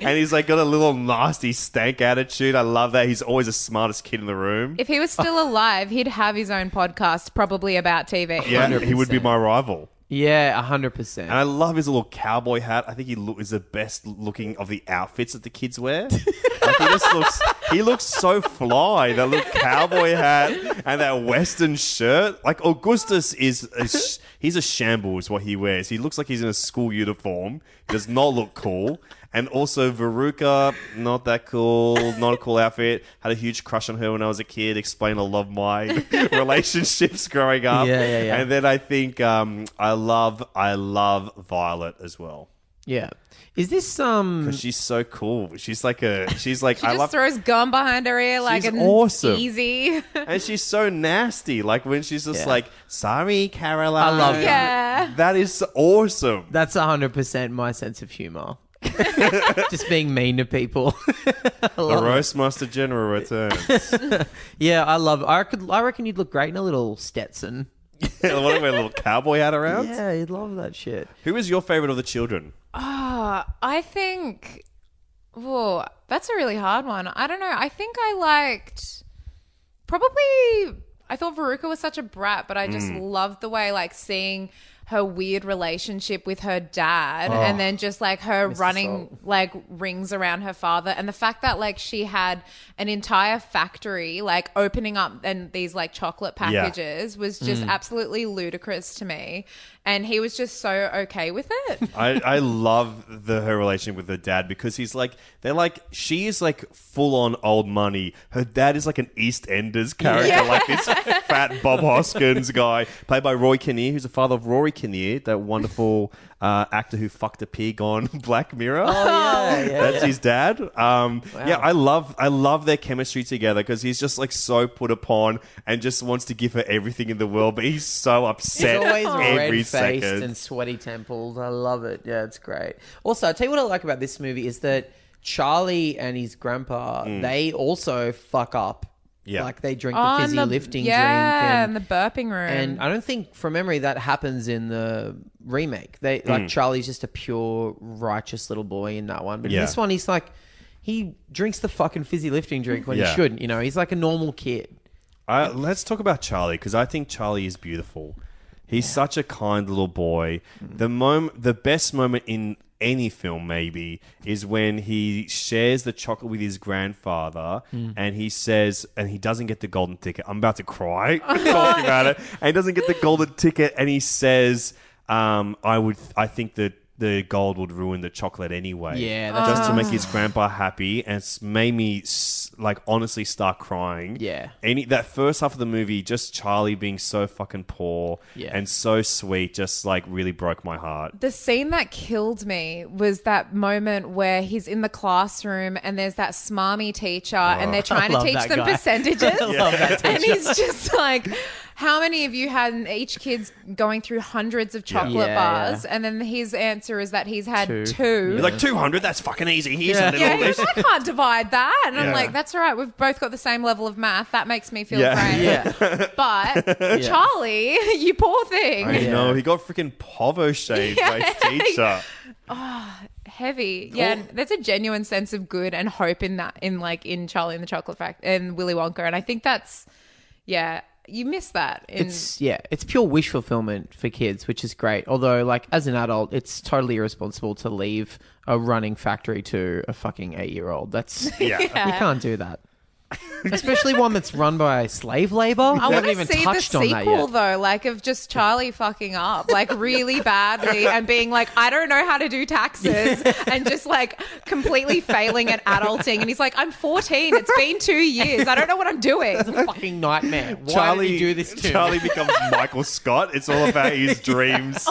and he's like got a little nasty stank attitude. I love that. He's always the smartest kid in the room. if he was still alive, he'd have his own podcast, probably about TV. Yeah, he would be my rival. yeah, 100%. And I love his little cowboy hat. I think he look, is the best looking of the outfits that the kids wear. like he just looks, he looks so fly. That little cowboy hat and that western shirt. Like Augustus is, a sh- he's a shambles. What he wears, he looks like he's in a school uniform. He does not look cool. And also Veruca, not that cool, not a cool outfit. Had a huge crush on her when I was a kid. Explained a lot of my relationships growing up. Yeah, yeah, yeah. And then I think um, I love I love Violet as well yeah. Is this, um... because she's so cool. She's like a she's like She I just love throws gum behind her ear like She's an awesome. easy. and she's so nasty. Like when she's just Yeah. like sorry Caroline. I love that. yeah. That is awesome. That's 100% my sense of humor. Just being mean to people. I The roast master general returns. Yeah, I love I could I reckon you'd look great in a little Stetson. Yeah, what a little cowboy hat around. Yeah, you'd love that shit. Who is your favorite of the children? Ah, I think. Whoa, that's a really hard one. I don't know. I think I liked. Probably. I thought Veruca was such a brat, but I just Mm. loved the way, like, seeing her weird relationship with her dad Oh. and then just like her running like rings around her father and the fact that like she had an entire factory like opening up and these like chocolate Yeah. packages was just Mm. absolutely ludicrous to me and he was just so okay with it I, I love the her relationship with her dad because he's like they're like she is like full on old money. Her dad is like an East Enders character, Yeah. like this fat Bob Hoskins guy, played by Roy Kinnear, who's the father of Rory Kinnear, that wonderful uh, actor who fucked a pig on Black Mirror. Oh, yeah, yeah. That's his dad. Um, Yeah, I love I love their chemistry together because he's just like so put upon and just wants to give her everything in the world, but he's so upset He's always every red faced second. and sweaty temples. I love it. Yeah, it's great. Also, I'll tell you what I like about this movie is that Charlie and his grandpa, they also fuck up. Mm. Yeah. Like they drink Oh, the and fizzy lifting yeah, drink. and the burping room. And I don't think, from memory, that happens in the remake. They Mm. like Charlie's just a pure righteous little boy in that one, but Yeah. in this one, he's like he drinks the fucking fizzy lifting drink when Yeah. he shouldn't. You know, he's like a normal kid. Uh, let's talk about Charlie because I think Charlie is beautiful. He's such a kind little boy. The moment, the best moment in any film maybe is when he shares the chocolate with his grandfather Hmm. and he says and he doesn't get the golden ticket i'm about to cry talking about it and he doesn't get the golden ticket and he says um, i would i think that the gold would ruin the chocolate anyway Yeah, ah. that's just to make his grandpa happy and it's made me s- like honestly start crying Yeah. any that first half of the movie just charlie being so fucking poor Yeah. and so sweet just like really broke my heart The scene that killed me was that moment where he's in the classroom and there's that smarmy teacher and ah. they're trying to love teach that them guy. percentages. love that and he's just like, how many of you had each kid's going through hundreds of chocolate Yeah, bars? And then his answer is that he's had Two. two. He's like 200 that's fucking easy here's Yeah. a little Yeah, this like, I can't divide that. And I'm Yeah. like, that's all right. We've both got the same level of math. That makes me feel Yeah. great. Yeah. But Charlie, you poor thing. I know he got freaking povo shaved by his teacher. Oh, heavy. Yeah, and there's a genuine sense of good and hope in that in like in Charlie and the Chocolate Factory and Willy Wonka, and I think that's yeah, you miss that. In, It's yeah, it's pure wish fulfillment for kids, which is great. Although, like as an adult, it's totally irresponsible to leave a running factory to a fucking eight-year-old. That's Yeah. you can't do that. Especially one that's run by slave labor. I want haven't to even see the touched on that sequel yet. though, like of just Charlie fucking up, like really badly, and being like, I don't know how to do taxes, and just like completely failing at adulting. And he's like, I'm 14. It's been two years. I don't know what I'm doing. It's a fucking nightmare. Why did you do this to Charlie me? becomes Michael Scott. It's all about his dreams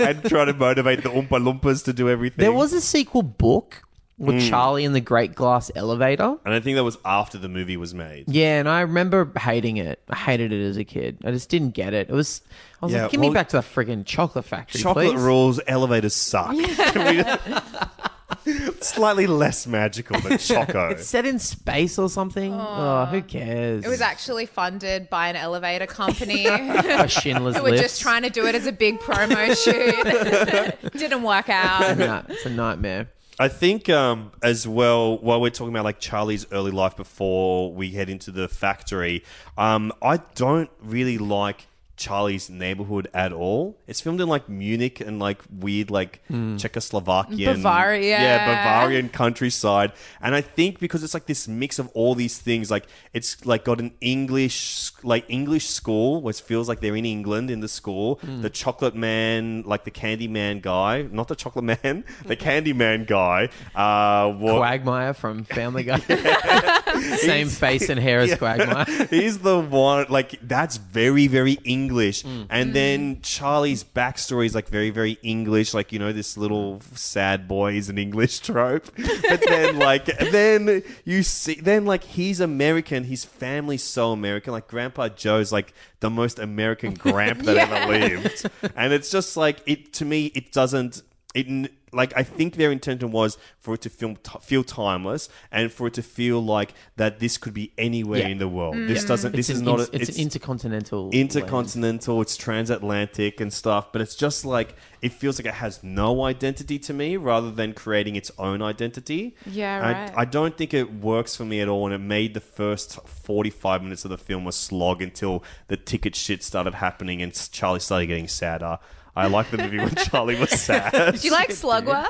and trying to motivate the Oompa Loompas to do everything. There was a sequel book with Hmm. Charlie and the Great Glass Elevator. and I think that was after the movie was made. Yeah, and I remember hating it. I hated it as a kid. I just didn't get it. It was. I was Yeah, like, give me back to the friggin' chocolate factory, Chocolate please. rules, elevators suck. Slightly less magical than Choco. It's set in space or something. Oh, who cares? It was actually funded by an elevator company. a Schindler's who were List. just trying to do it as a big promo shoot. Didn't work out. Nah, it's a nightmare. I think um, as well, while we're talking about like Charlie's early life before we head into the factory, um, I don't really like Charlie's neighborhood at all. It's filmed in like Munich and like weird like Czechoslovakian, Bavaria. yeah, Bavarian countryside. And I think because it's like this mix of all these things, like it's like got an English like English school, which feels like they're in England in the school. The chocolate man, like the candy man guy, not the chocolate man, the candy man guy. Uh, wa- Quagmire from Family Guy. Same face and hair as Quagmire. He's the one, like, that's very, very English. Mm. And then Charlie's backstory is, like, very, very English. Like, you know, this little sad boy is an English trope. But then, like, then you see, then, like, he's American. His family's so American. Like, Grandpa Joe's, like, the most American gramp that ever lived. And it's just, like, it, to me, it doesn't, it, like I think their intention was for it to film t- feel timeless and for it to feel like that this could be anywhere Yeah. in the world. Mm. This doesn't. This It's is an not. ins- a, it's, an intercontinental. land. intercontinental. It's transatlantic and stuff. But it's just like it feels like it has no identity to me, rather than creating its own identity. Yeah, I, right. I don't think it works for me at all, and it made the first forty-five minutes of the film a slog until the ticket shit started happening and Charlie started getting sadder. I like the movie when Charlie was sad. Do you like Slugworth?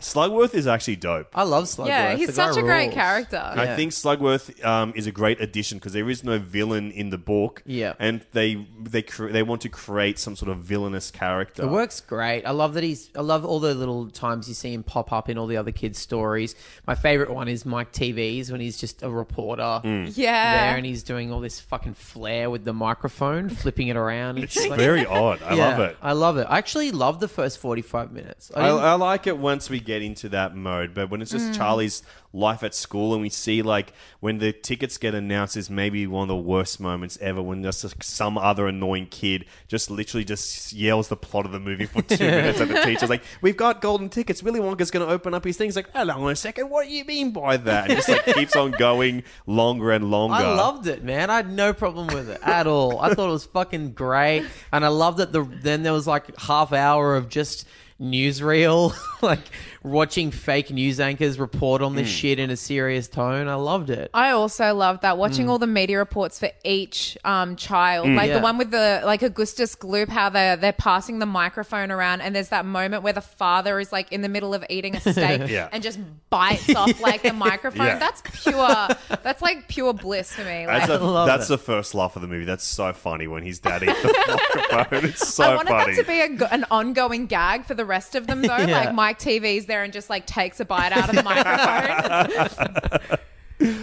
Slugworth is actually dope. I love Slugworth. Yeah, The he's guy such a great rules. character. I think Slugworth um, is a great addition because there is no villain in the book. Yeah. and they they cre- they want to create some sort of villainous character. It works great. I love that he's. I love all the little times you see him pop up in all the other kids' stories. My favorite one is Mike TV's when he's just a reporter Mm. Yeah. there and he's doing all this fucking flair with the microphone, flipping it around. It's just like- very odd. I Yeah, love it. I love it. I actually love the first forty-five minutes. I I, didn't- I like it once we get into that mode, but when it's just mm. Charlie's life at school and we see like when the tickets get announced is maybe one of the worst moments ever when just like, some other annoying kid just literally just yells the plot of the movie for two minutes at the teacher's like, We've got golden tickets. Willy Wonka's gonna open up his things like, hold on a second, what do you mean by that? And just like keeps on going longer and longer. I loved it, man. I had no problem with it at all. I thought it was fucking great, and I loved that. The then there was like half hour of just newsreel, like watching fake news anchors report on this Hmm. shit in a serious tone. I loved it. I also loved that watching Mm. all the media reports for each um, child, like Yeah. the one with the like Augustus Gloop, how they're they're passing the microphone around, and there's that moment where the father is like in the middle of eating a steak Yeah. and just bites off like the microphone. Yeah. That's pure. That's like pure bliss for me. Like, That's, a, love that's it. the first laugh of the movie. That's so funny when he's daddy the microphone. It's so I wanted funny. that to be a, go- an ongoing gag for the rest of them, though. Yeah. Like Mike TV's there and just like takes a bite out of the microphone.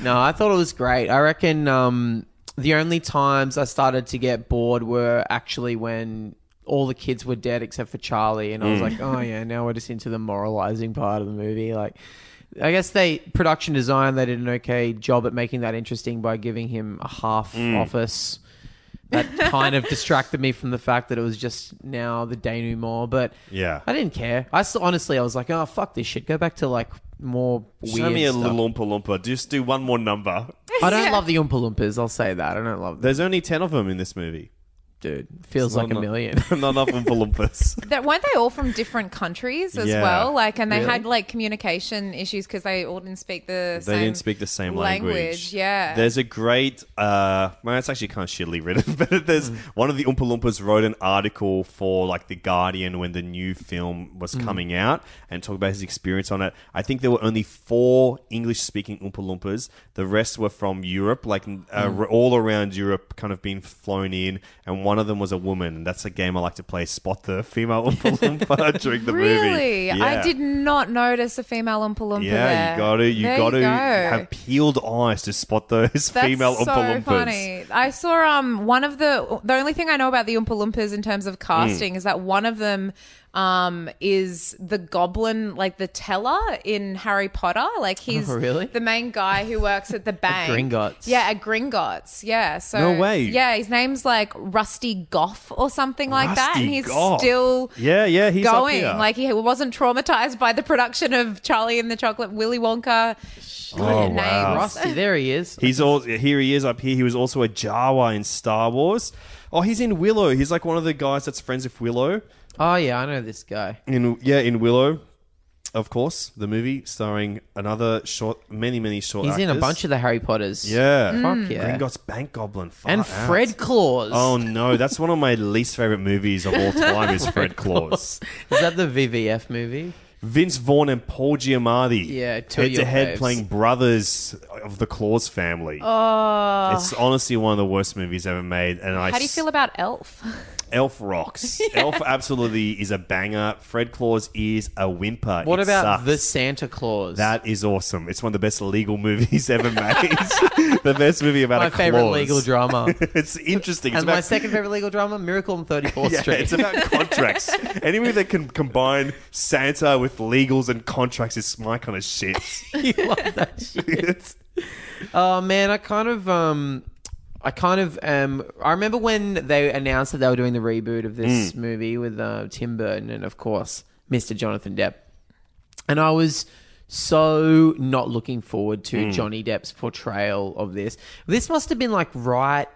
No, I thought it was great. I reckon um, the only times I started to get bored were actually when all the kids were dead except for Charlie, and I was like, oh yeah, now we're just into the moralizing part of the movie. Like, I guess they production design they did an okay job at making that interesting by giving him a half office. That kind of distracted me from the fact that it was just now the denouement, but Yeah. I didn't care. I still, honestly, I was like, oh fuck this shit. Go back to like more weird. Show me a stuff. little Oompa Loompa. Just do one more number. I don't Yeah. love the Oompa Loompas. I'll say that. I don't love them, There's only 10 of them in this movie. Dude. Feels like a Not- million. Not enough Oompa Loompas. that weren't they all from different countries as Yeah. well? Like, and they Really? had like communication issues because they all didn't speak the They same. didn't speak the same language. Yeah. There's a great, uh, well, it's actually kind of shittily written, but there's one of the Oompa Loompas wrote an article for like The Guardian when the new film was coming out and talked about his experience on it. I think there were only four English speaking Oompa Loompas. The rest were from Europe, like uh, all around Europe, kind of being flown in. And one of them was a woman. And that's a game I like to play spot the female Oompa Loompa during the movie. really, I did not notice a female Oompa Loompa Yeah, there. you got to you There got to go. have peeled eyes to spot those That's female so Oompa Loompas. funny. I saw um one of the the only thing I know about the Oompa Loompas in terms of casting Mm. is that one of them um is the goblin like the teller in Harry Potter like he's Oh, really? the main guy who works at the bank Gringotts. yeah at Gringotts yeah so No way. yeah his name's like Rusty Goffe or something like that and he's Goffe. still Yeah, yeah, he's up going here. like he wasn't traumatized by the production of Charlie and the Chocolate Willy Wonka Oh, wow. Rusty, there he is. He's all here. He is up here. He was also a Jawa in Star Wars. Oh, he's in Willow. He's like one of the guys that's friends with Willow. Oh yeah, I know this guy. In yeah, in Willow, of course, the movie starring another short, many many short. He's in a actors. bunch of the Harry Potters. yeah. Fuck hmm. yeah. Gringotts Bank Goblin. Far and out. Fred Claus. Oh no, that's one of my least favorite movies of all time. is Fred Claus. Is that the VVF movie? Vince Vaughn and Paul Giamatti. Yeah, two of head your to head faves. playing brothers of the Claus family. Oh, it's honestly one of the worst movies ever made. And I How do you feel about Elf? Elf rocks. Elf absolutely is a banger. Fred Claus is a whimper. What It about sucks. the Santa Claus? That is awesome. It's one of the best legal movies ever made. the best movie about my a favorite clause. legal drama. it's interesting. It's and my about second favorite legal drama, Miracle on 34th yeah, Street. it's about contracts. Any movie that can combine Santa with legals and contracts is my kind of shit. you love that shit. Oh man, I kind of um I kind of um I remember when they announced that they were doing the reboot of this Mm. movie with uh, Tim Burton and of course Mr. Jonathan Depp. And I was so not looking forward to Mm. Johnny Depp's portrayal of this. This must have been like right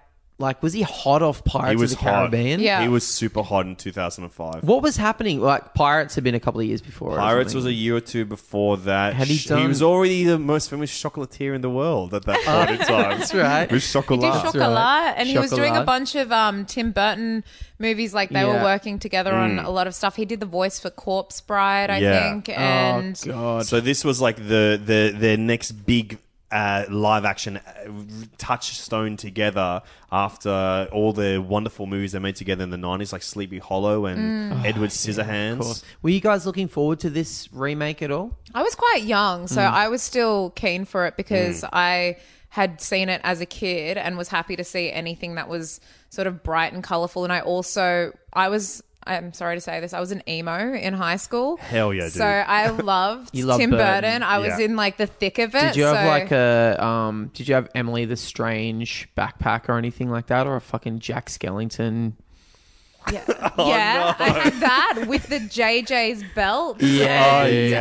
like was he hot off Pirates He was of the hot. Caribbean? Yeah. He was super hot in 2005. What was happening? Like Pirates had been a couple of years before. Pirates was a year or two before that. Had he Sh- done- was already the most famous chocolatier in the world at that point in time. That's right. With He did chocolat. That's Chocolat, right. and he was doing a Chocolat. bunch of um, Tim Burton movies. Like they Yeah. were working together on a lot of stuff. He did the voice for Corpse Bride, I Mm. Yeah. think, and oh god. So this was like the the their next big uh, live action uh, touchstone together after all the wonderful movies they made together in the 90s like Sleepy Hollow and Mm. Edward Scissorhands. course. Were you guys looking forward to this remake at all? I was quite young, so Mm. I was still keen for it because I had seen it as a kid and was happy to see anything that was sort of bright and colorful. And I also, I was. I'm sorry to say this. I was an emo in high school. Hell yeah, dude. So I loved You loved Tim Burton. Burton. I was Yeah. in like the thick of it. Did you have so- like a um? Did you have Emily the Strange backpack or anything like that, or a fucking Jack Skellington? Yeah, yeah I had that with the JJ's belt. Yeah, Oh, and, yes.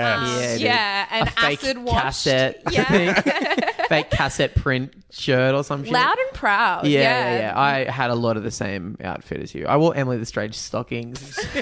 Yeah, dude. yeah, and a fake acid washed. cassette, Yeah, fake cassette print shirt or some shit. loud and proud. Yeah, Yeah, yeah, yeah. I had a lot of the same outfit as you. I wore Emily the Strange stockings.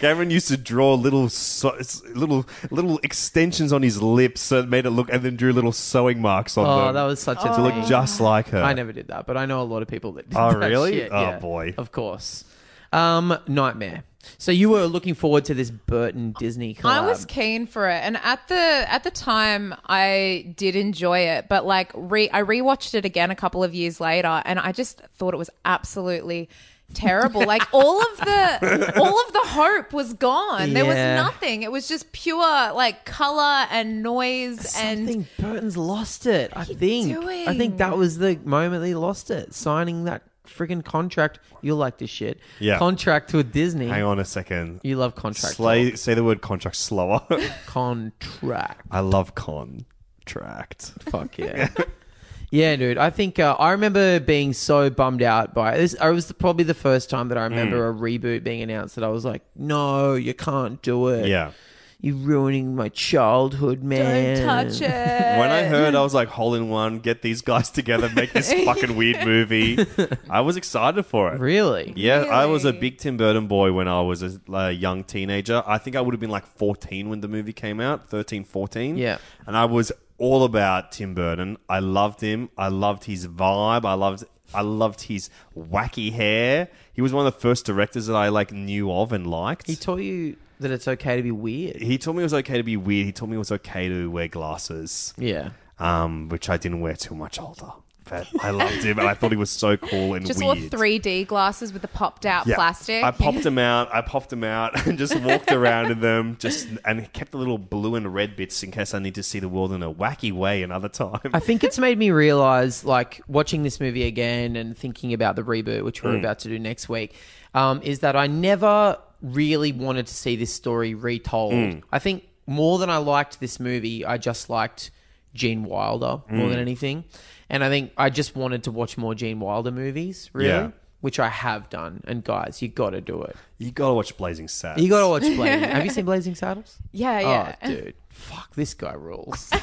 Cameron used to draw little so, little little extensions on his lips so it made it look, and then drew little sewing marks on Oh, them that was such a to look just like her. I never did that, but I know a lot of people that did Oh, that really? shit, Oh, yeah. boy. Of course. Um, Nightmare. So you were looking forward to this Burton Disney collab. I was keen for it, and at the at the time, I did enjoy it. But like, re- I rewatched it again a couple of years later, and I just thought it was absolutely terrible. like all of the all of the hope was gone. There was nothing. It was just pure like color and noise I and think Burton's lost it. I think. I think that was the moment he lost it. Signing that friggin' contract. You'll like this shit. Yeah. Contract with Disney. Hang on a second. You love contract. Slay, talk. say the word contract slower. Contract. I love contract. Fuck yeah. yeah, dude. I think uh, I remember being so bummed out by this. It was probably the first time that I remember a reboot being announced that I was like, no, you can't do it. Yeah. You're ruining my childhood, man. don't touch it. When I heard, I was like, hole in one, get these guys together, make this fucking weird movie. I was excited for it. Really? Yeah, I was a Really? big Tim Burton boy when I was a, a young teenager. I think I would have been like 14 when the movie came out, 13, 14. Yeah. And I was all about Tim Burton. I loved him. I loved his vibe. I loved I loved his wacky hair. He was one of the first directors that I like knew of and liked. He taught you that it's okay to be weird. he told me it was okay to be weird. He told me it was okay to wear glasses, Yeah. um, which I didn't wear too much older. But I loved him, and I thought he was so cool and just weird. wore 3D glasses with the popped out Yeah. plastic. I popped them out. I popped them out and just walked around in them. Just and kept the little blue and red bits in case I need to see the world in a wacky way another time. I think it's made me realize, like, watching this movie again and thinking about the reboot, which we're about to do next week, um, is that I never really wanted to see this story retold. Hmm. I think more than I liked this movie, I just liked Gene Wilder more hmm. than anything. And I think I just wanted to watch more Gene Wilder movies, really. Yeah. Which I have done, and guys, you got to do it. you gotta watch Blazing Saddles. You got to watch Blazing. have you seen Blazing Saddles? yeah, yeah. Oh, dude, fuck, this guy rules.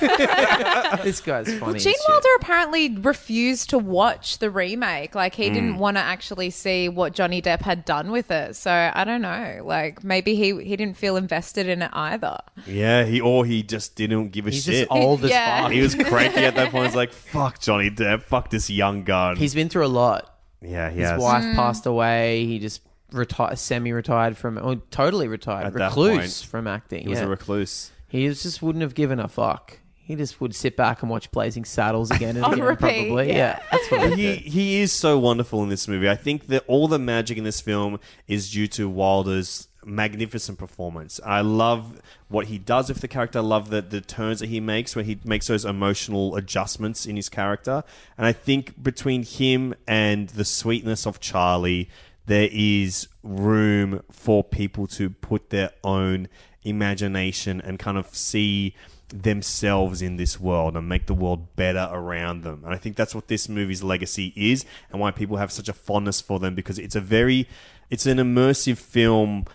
this guy's funny. Gene as shit. Wilder apparently refused to watch the remake. Like he Hmm. didn't want to actually see what Johnny Depp had done with it. So I don't know. Like maybe he he didn't feel invested in it either. Yeah, he or he just didn't give a He's shit. just old as Yeah. fuck. He was cranky at that point. He's like, "Fuck Johnny Depp, fuck this young gun." He's been through a lot. yeah, he His has. wife passed away. He just retired, semi-retired from, or totally retired, At that recluse point, from acting. He was yeah. a recluse. He just wouldn't have given a fuck. He just would sit back and watch Blazing Saddles again and On oh, again, repeat, probably. Yeah. yeah. that's what he he is so wonderful in this movie. I think that all the magic in this film is due to Wilder's magnificent performance. I love what he does with the character. I love the the turns that he makes when he makes those emotional adjustments in his character. And I think between him and the sweetness of Charlie, there is room for people to put their own imagination and kind of see themselves in this world and make the world better around them. And I think that's what this movie's legacy is and why people have such a fondness for them because it's a very it's an immersive film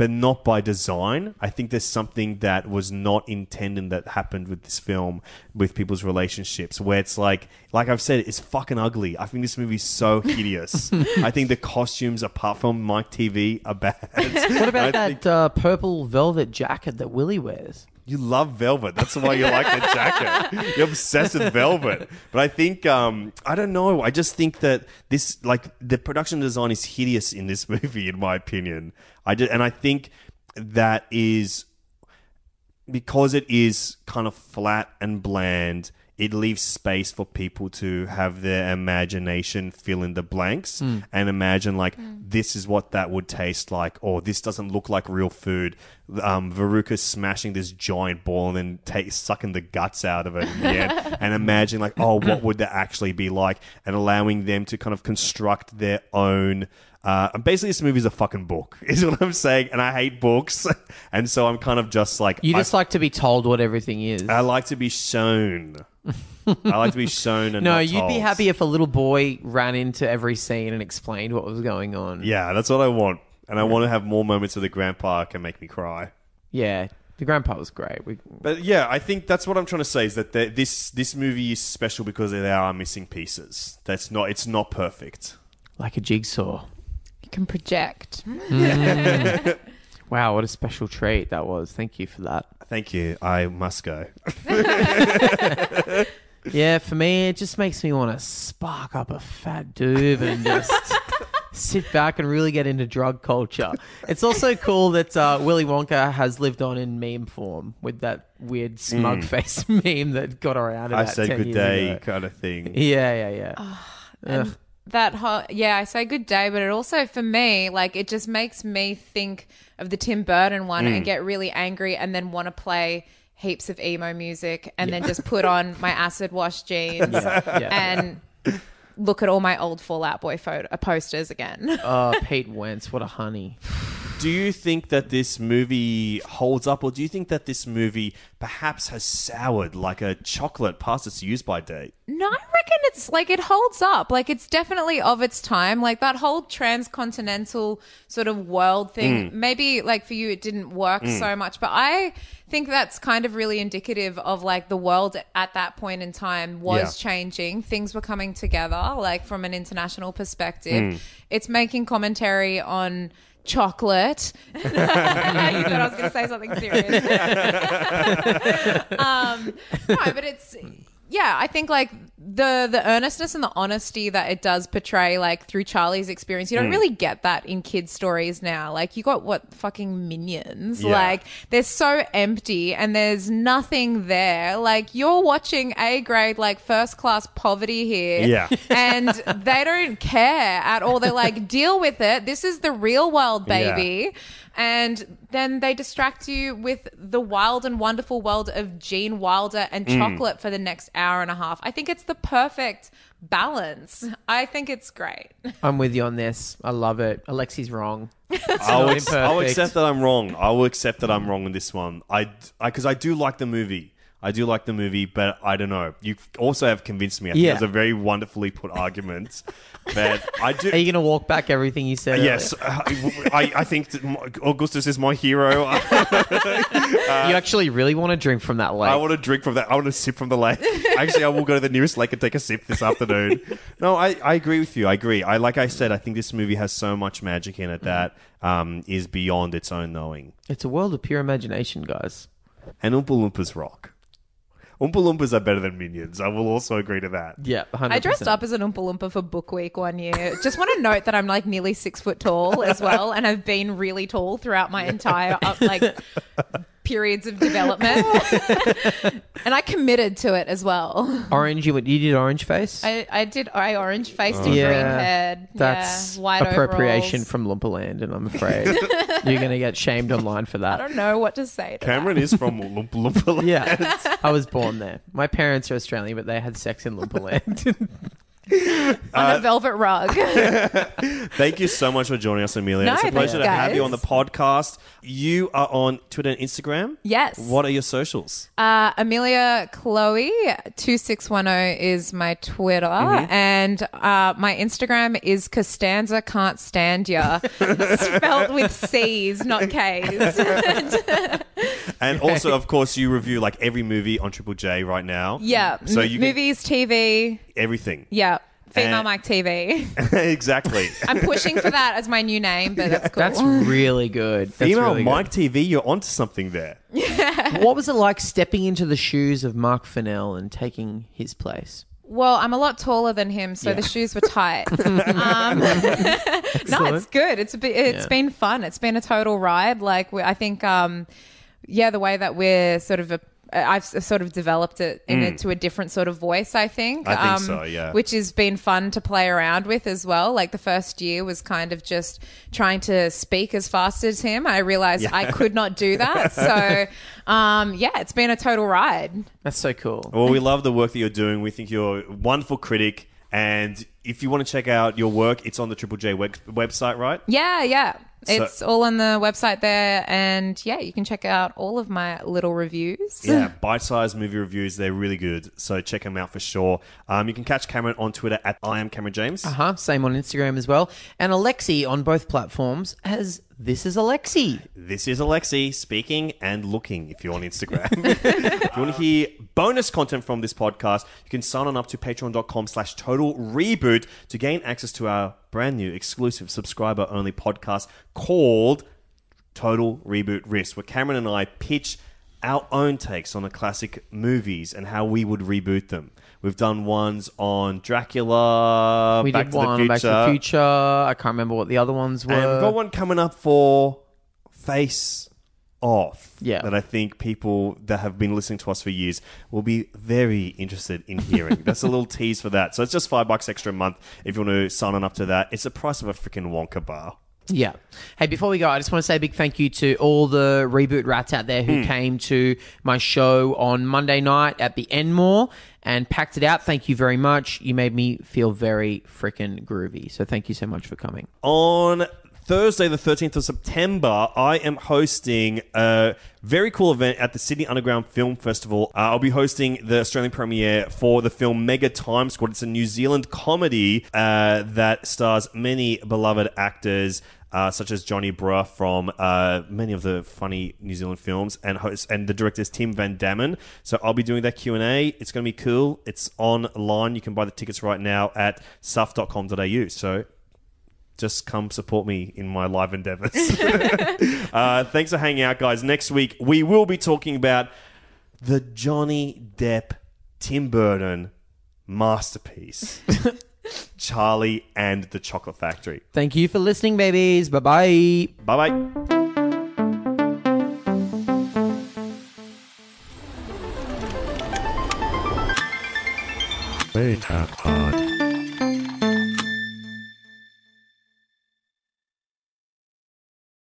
but not by design. I think there's something that was not intended that happened with this film with people's relationships where it's like like I've said it's fucking ugly. I think this movie's so hideous. I think the costumes apart from Mike TV are bad. What about I that think- uh, purple velvet jacket that Willy wears? You love velvet. That's why you like the jacket. You're obsessed with velvet. But I think um, I don't know. I just think that this like the production design is hideous in this movie, in my opinion. I did, and I think that is because it is kind of flat and bland. It leaves space for people to have their imagination fill in the blanks and imagine like this is what that would taste like, or this doesn't look like real food. Um, Veruca's smashing this giant ball and then take, sucking the guts out of it in the end, and imagine like, oh, what would that actually be like, and allowing them to kind of construct their own. Uh, and basically, this movie is a fucking book, is what I'm saying, and I hate books, and so I'm kind of just like You I- just like to be told what everything is. I like to be shown. I like to be shown and no, not you'd be told. happy if a little boy ran into every scene and explained what was going on. Yeah, that's what I want, and I want to have more moments where the grandpa can make me cry. Yeah. The grandpa was great. We, But yeah, I think that's what I'm trying to say is that the, this this movie is special because there are missing pieces. That's not it's not perfect. like a jigsaw. Can project. Mm. Wow, what a special treat that was. Thank you for that. Thank you. I must go. Yeah, for me, it just makes me want to spark up a fat doob and just sit back and really get into drug culture. It's also cool that uh, Willy Wonka has lived on in meme form with that weird smug mm. face meme that got around I about said 10 good day ago. kind of thing. Yeah, yeah, yeah. Ah, Ugh. That whole yeah i say good day but it also for me like it just makes me think of the tim burton one Mm. and get really angry and then want to play heaps of emo music and then just put on my acid wash jeans yeah. and look at all my old fallout boy photo posters again Oh, Pete Wentz, what a honey. Do you think that this movie holds up, or do you think that this movie perhaps has soured like a chocolate past its use by date? No, I reckon it's like it holds up. Like it's definitely of its time. Like that whole transcontinental sort of world thing. Mm. Maybe like for you it didn't work mm. so much, but I think that's kind of really indicative of like the world at that point in time was Yeah. changing. Things were coming together, like from an international perspective. Mm. It's making commentary on chocolate. you thought I was going to say something serious. um, no, but it's yeah. I think like the the earnestness and the honesty that it does portray, like through Charlie's experience, you don't mm. really get that in kids' stories now. Like you got what fucking minions. Yeah. Like they're so empty and there's nothing there. Like you're watching A grade like first class poverty here. Yeah. and they don't care at all. They're like, deal with it. This is the real world, Yeah. Baby. And then they distract you with the wild and wonderful world of Gene Wilder and Mm. chocolate for the next hour and a half. I think it's the perfect balance. I think it's great. I'm with you on this. I love it. Alexi's wrong. I'll, ex- I'll accept that I'm wrong. I will accept that I'm wrong in this one. I because I, do like the movie. I do like the movie, but I don't know. You also have convinced me. I think Yeah. it was a very wonderfully put argument. but I do. Are you going to walk back everything you said? Yes, uh, I, I think that my- Augustus is my hero. earlier? you actually really want to drink from that lake. I want to drink from that. I want to sip from the lake. Actually, I will go to the nearest lake and take a sip this afternoon. No, I, I agree with you. I agree. I like I said, I think this movie has so much magic in it that um, is beyond its own knowing. it's a world of pure imagination, guys. And Oompa Loompas rock. Oompa Loompas are better than minions. I will also agree to that. Yeah, 100%. I dressed up as an Oompa Loompa for Book Week one year. Just want to note that I'm like nearly six foot tall as well, and I've been really tall throughout my entire up, like periods of development. and I committed to it as well. Orange, you, you did orange face? I, I did. I orange faced and oh. Yeah, green haired. That's yeah, wide appropriation overalls. from Loompa Land, and I'm afraid you're going to get shamed online for that. I don't know what to say. To Cameron is from Oompa Loompa Land. Yeah, I was born there. My parents are Australian, but they had sex in Loompa Land. that. on a velvet rug. Thank you so much for joining us, Amelia. No, it's a pleasure thanks, to have you on the podcast. You are on Twitter and Instagram. yes. What are your socials? Uh, Amelia Chloe two six one zero is my Twitter, Mm-hmm. and uh, my Instagram is Costanza can't stand ya, spelled with C's, not K's. And also, of course, you review like every movie on Triple J right now. yeah, So you can- movies, TV, everything. yeah, female And- mic TV. exactly. I'm pushing for that as my new name, but that's cool. That's really good. That's Female really Mike TV, you're onto something there. good. What was it like stepping into the shoes of Marc Fennell and taking his place? Well, I'm a lot taller than him, so the shoes were tight. um, no, it's good. It's a bit, it's Yeah. been fun. It's been a total ride. Like we, I think, um, yeah, the way that we're sort of a. I've sort of developed it into a different sort of voice, I think. Mm. Um, I think so, yeah. Which has been fun to play around with as well. Like the first year was kind of just trying to speak as fast as him. I realized I could not do that. So, um, yeah, it's been a total ride. That's so cool. Well, we love the work that you're doing. We think you're a wonderful critic. And if you want to check out your work, it's on the Triple J web- website, right? Yeah, yeah. So- It's all on the website there. And yeah, you can check out all of my little reviews. Yeah, bite-sized movie reviews. They're really good. So check them out for sure. Um, you can catch Cameron on Twitter at I am Cameron James. Uh huh. Same on Instagram as well. And Alexi on both platforms as This is Alexi. This is Alexi speaking and looking if you're on Instagram. if you want to hear bonus content from this podcast, you can sign on up to patreon.com slash total reboot to gain access to our brand new, exclusive, subscriber only podcast called Total Reboot Risk, where Cameron and I pitch our own takes on the classic movies and how we would reboot them. We've done ones on Dracula, We Back did to one the on Back to the Future. I can't remember what the other ones were. and we've got one coming up for Face Off. Yeah. That I think people that have been listening to us for years will be very interested in hearing. That's a little tease for that. So it's just five bucks extra a month if you want to sign on up to that. It's the price of a freaking Wonka bar. Yeah. Hey, before we go, I just want to say a big thank you to all the reboot rats out there who came to my show on Monday night at the Enmore and packed it out. Thank you very much. You made me feel very freaking groovy. So thank you so much for coming. On Thursday, the 13th of September, I am hosting a very cool event at the Sydney Underground Film Festival. Uh, I'll be hosting the Australian premiere for the film Mega Time Squad. It's a New Zealand comedy uh, that stars many beloved actors. Uh, such as Jonny Brugh from uh, many of the funny New Zealand films, and host, and the director is Tim Van Dammen. So I'll be doing that Q and A. It's going to be cool. It's online. You can buy the tickets right now at suff.com.au. So just come support me in my live endeavors. uh, thanks for hanging out, guys. Next week, we will be talking about the Johnny Depp Tim Burton masterpiece, Charlie and the Chocolate Factory. Thank you for listening, babies. Bye bye. Bye bye. Beta uh, Pod. Uh,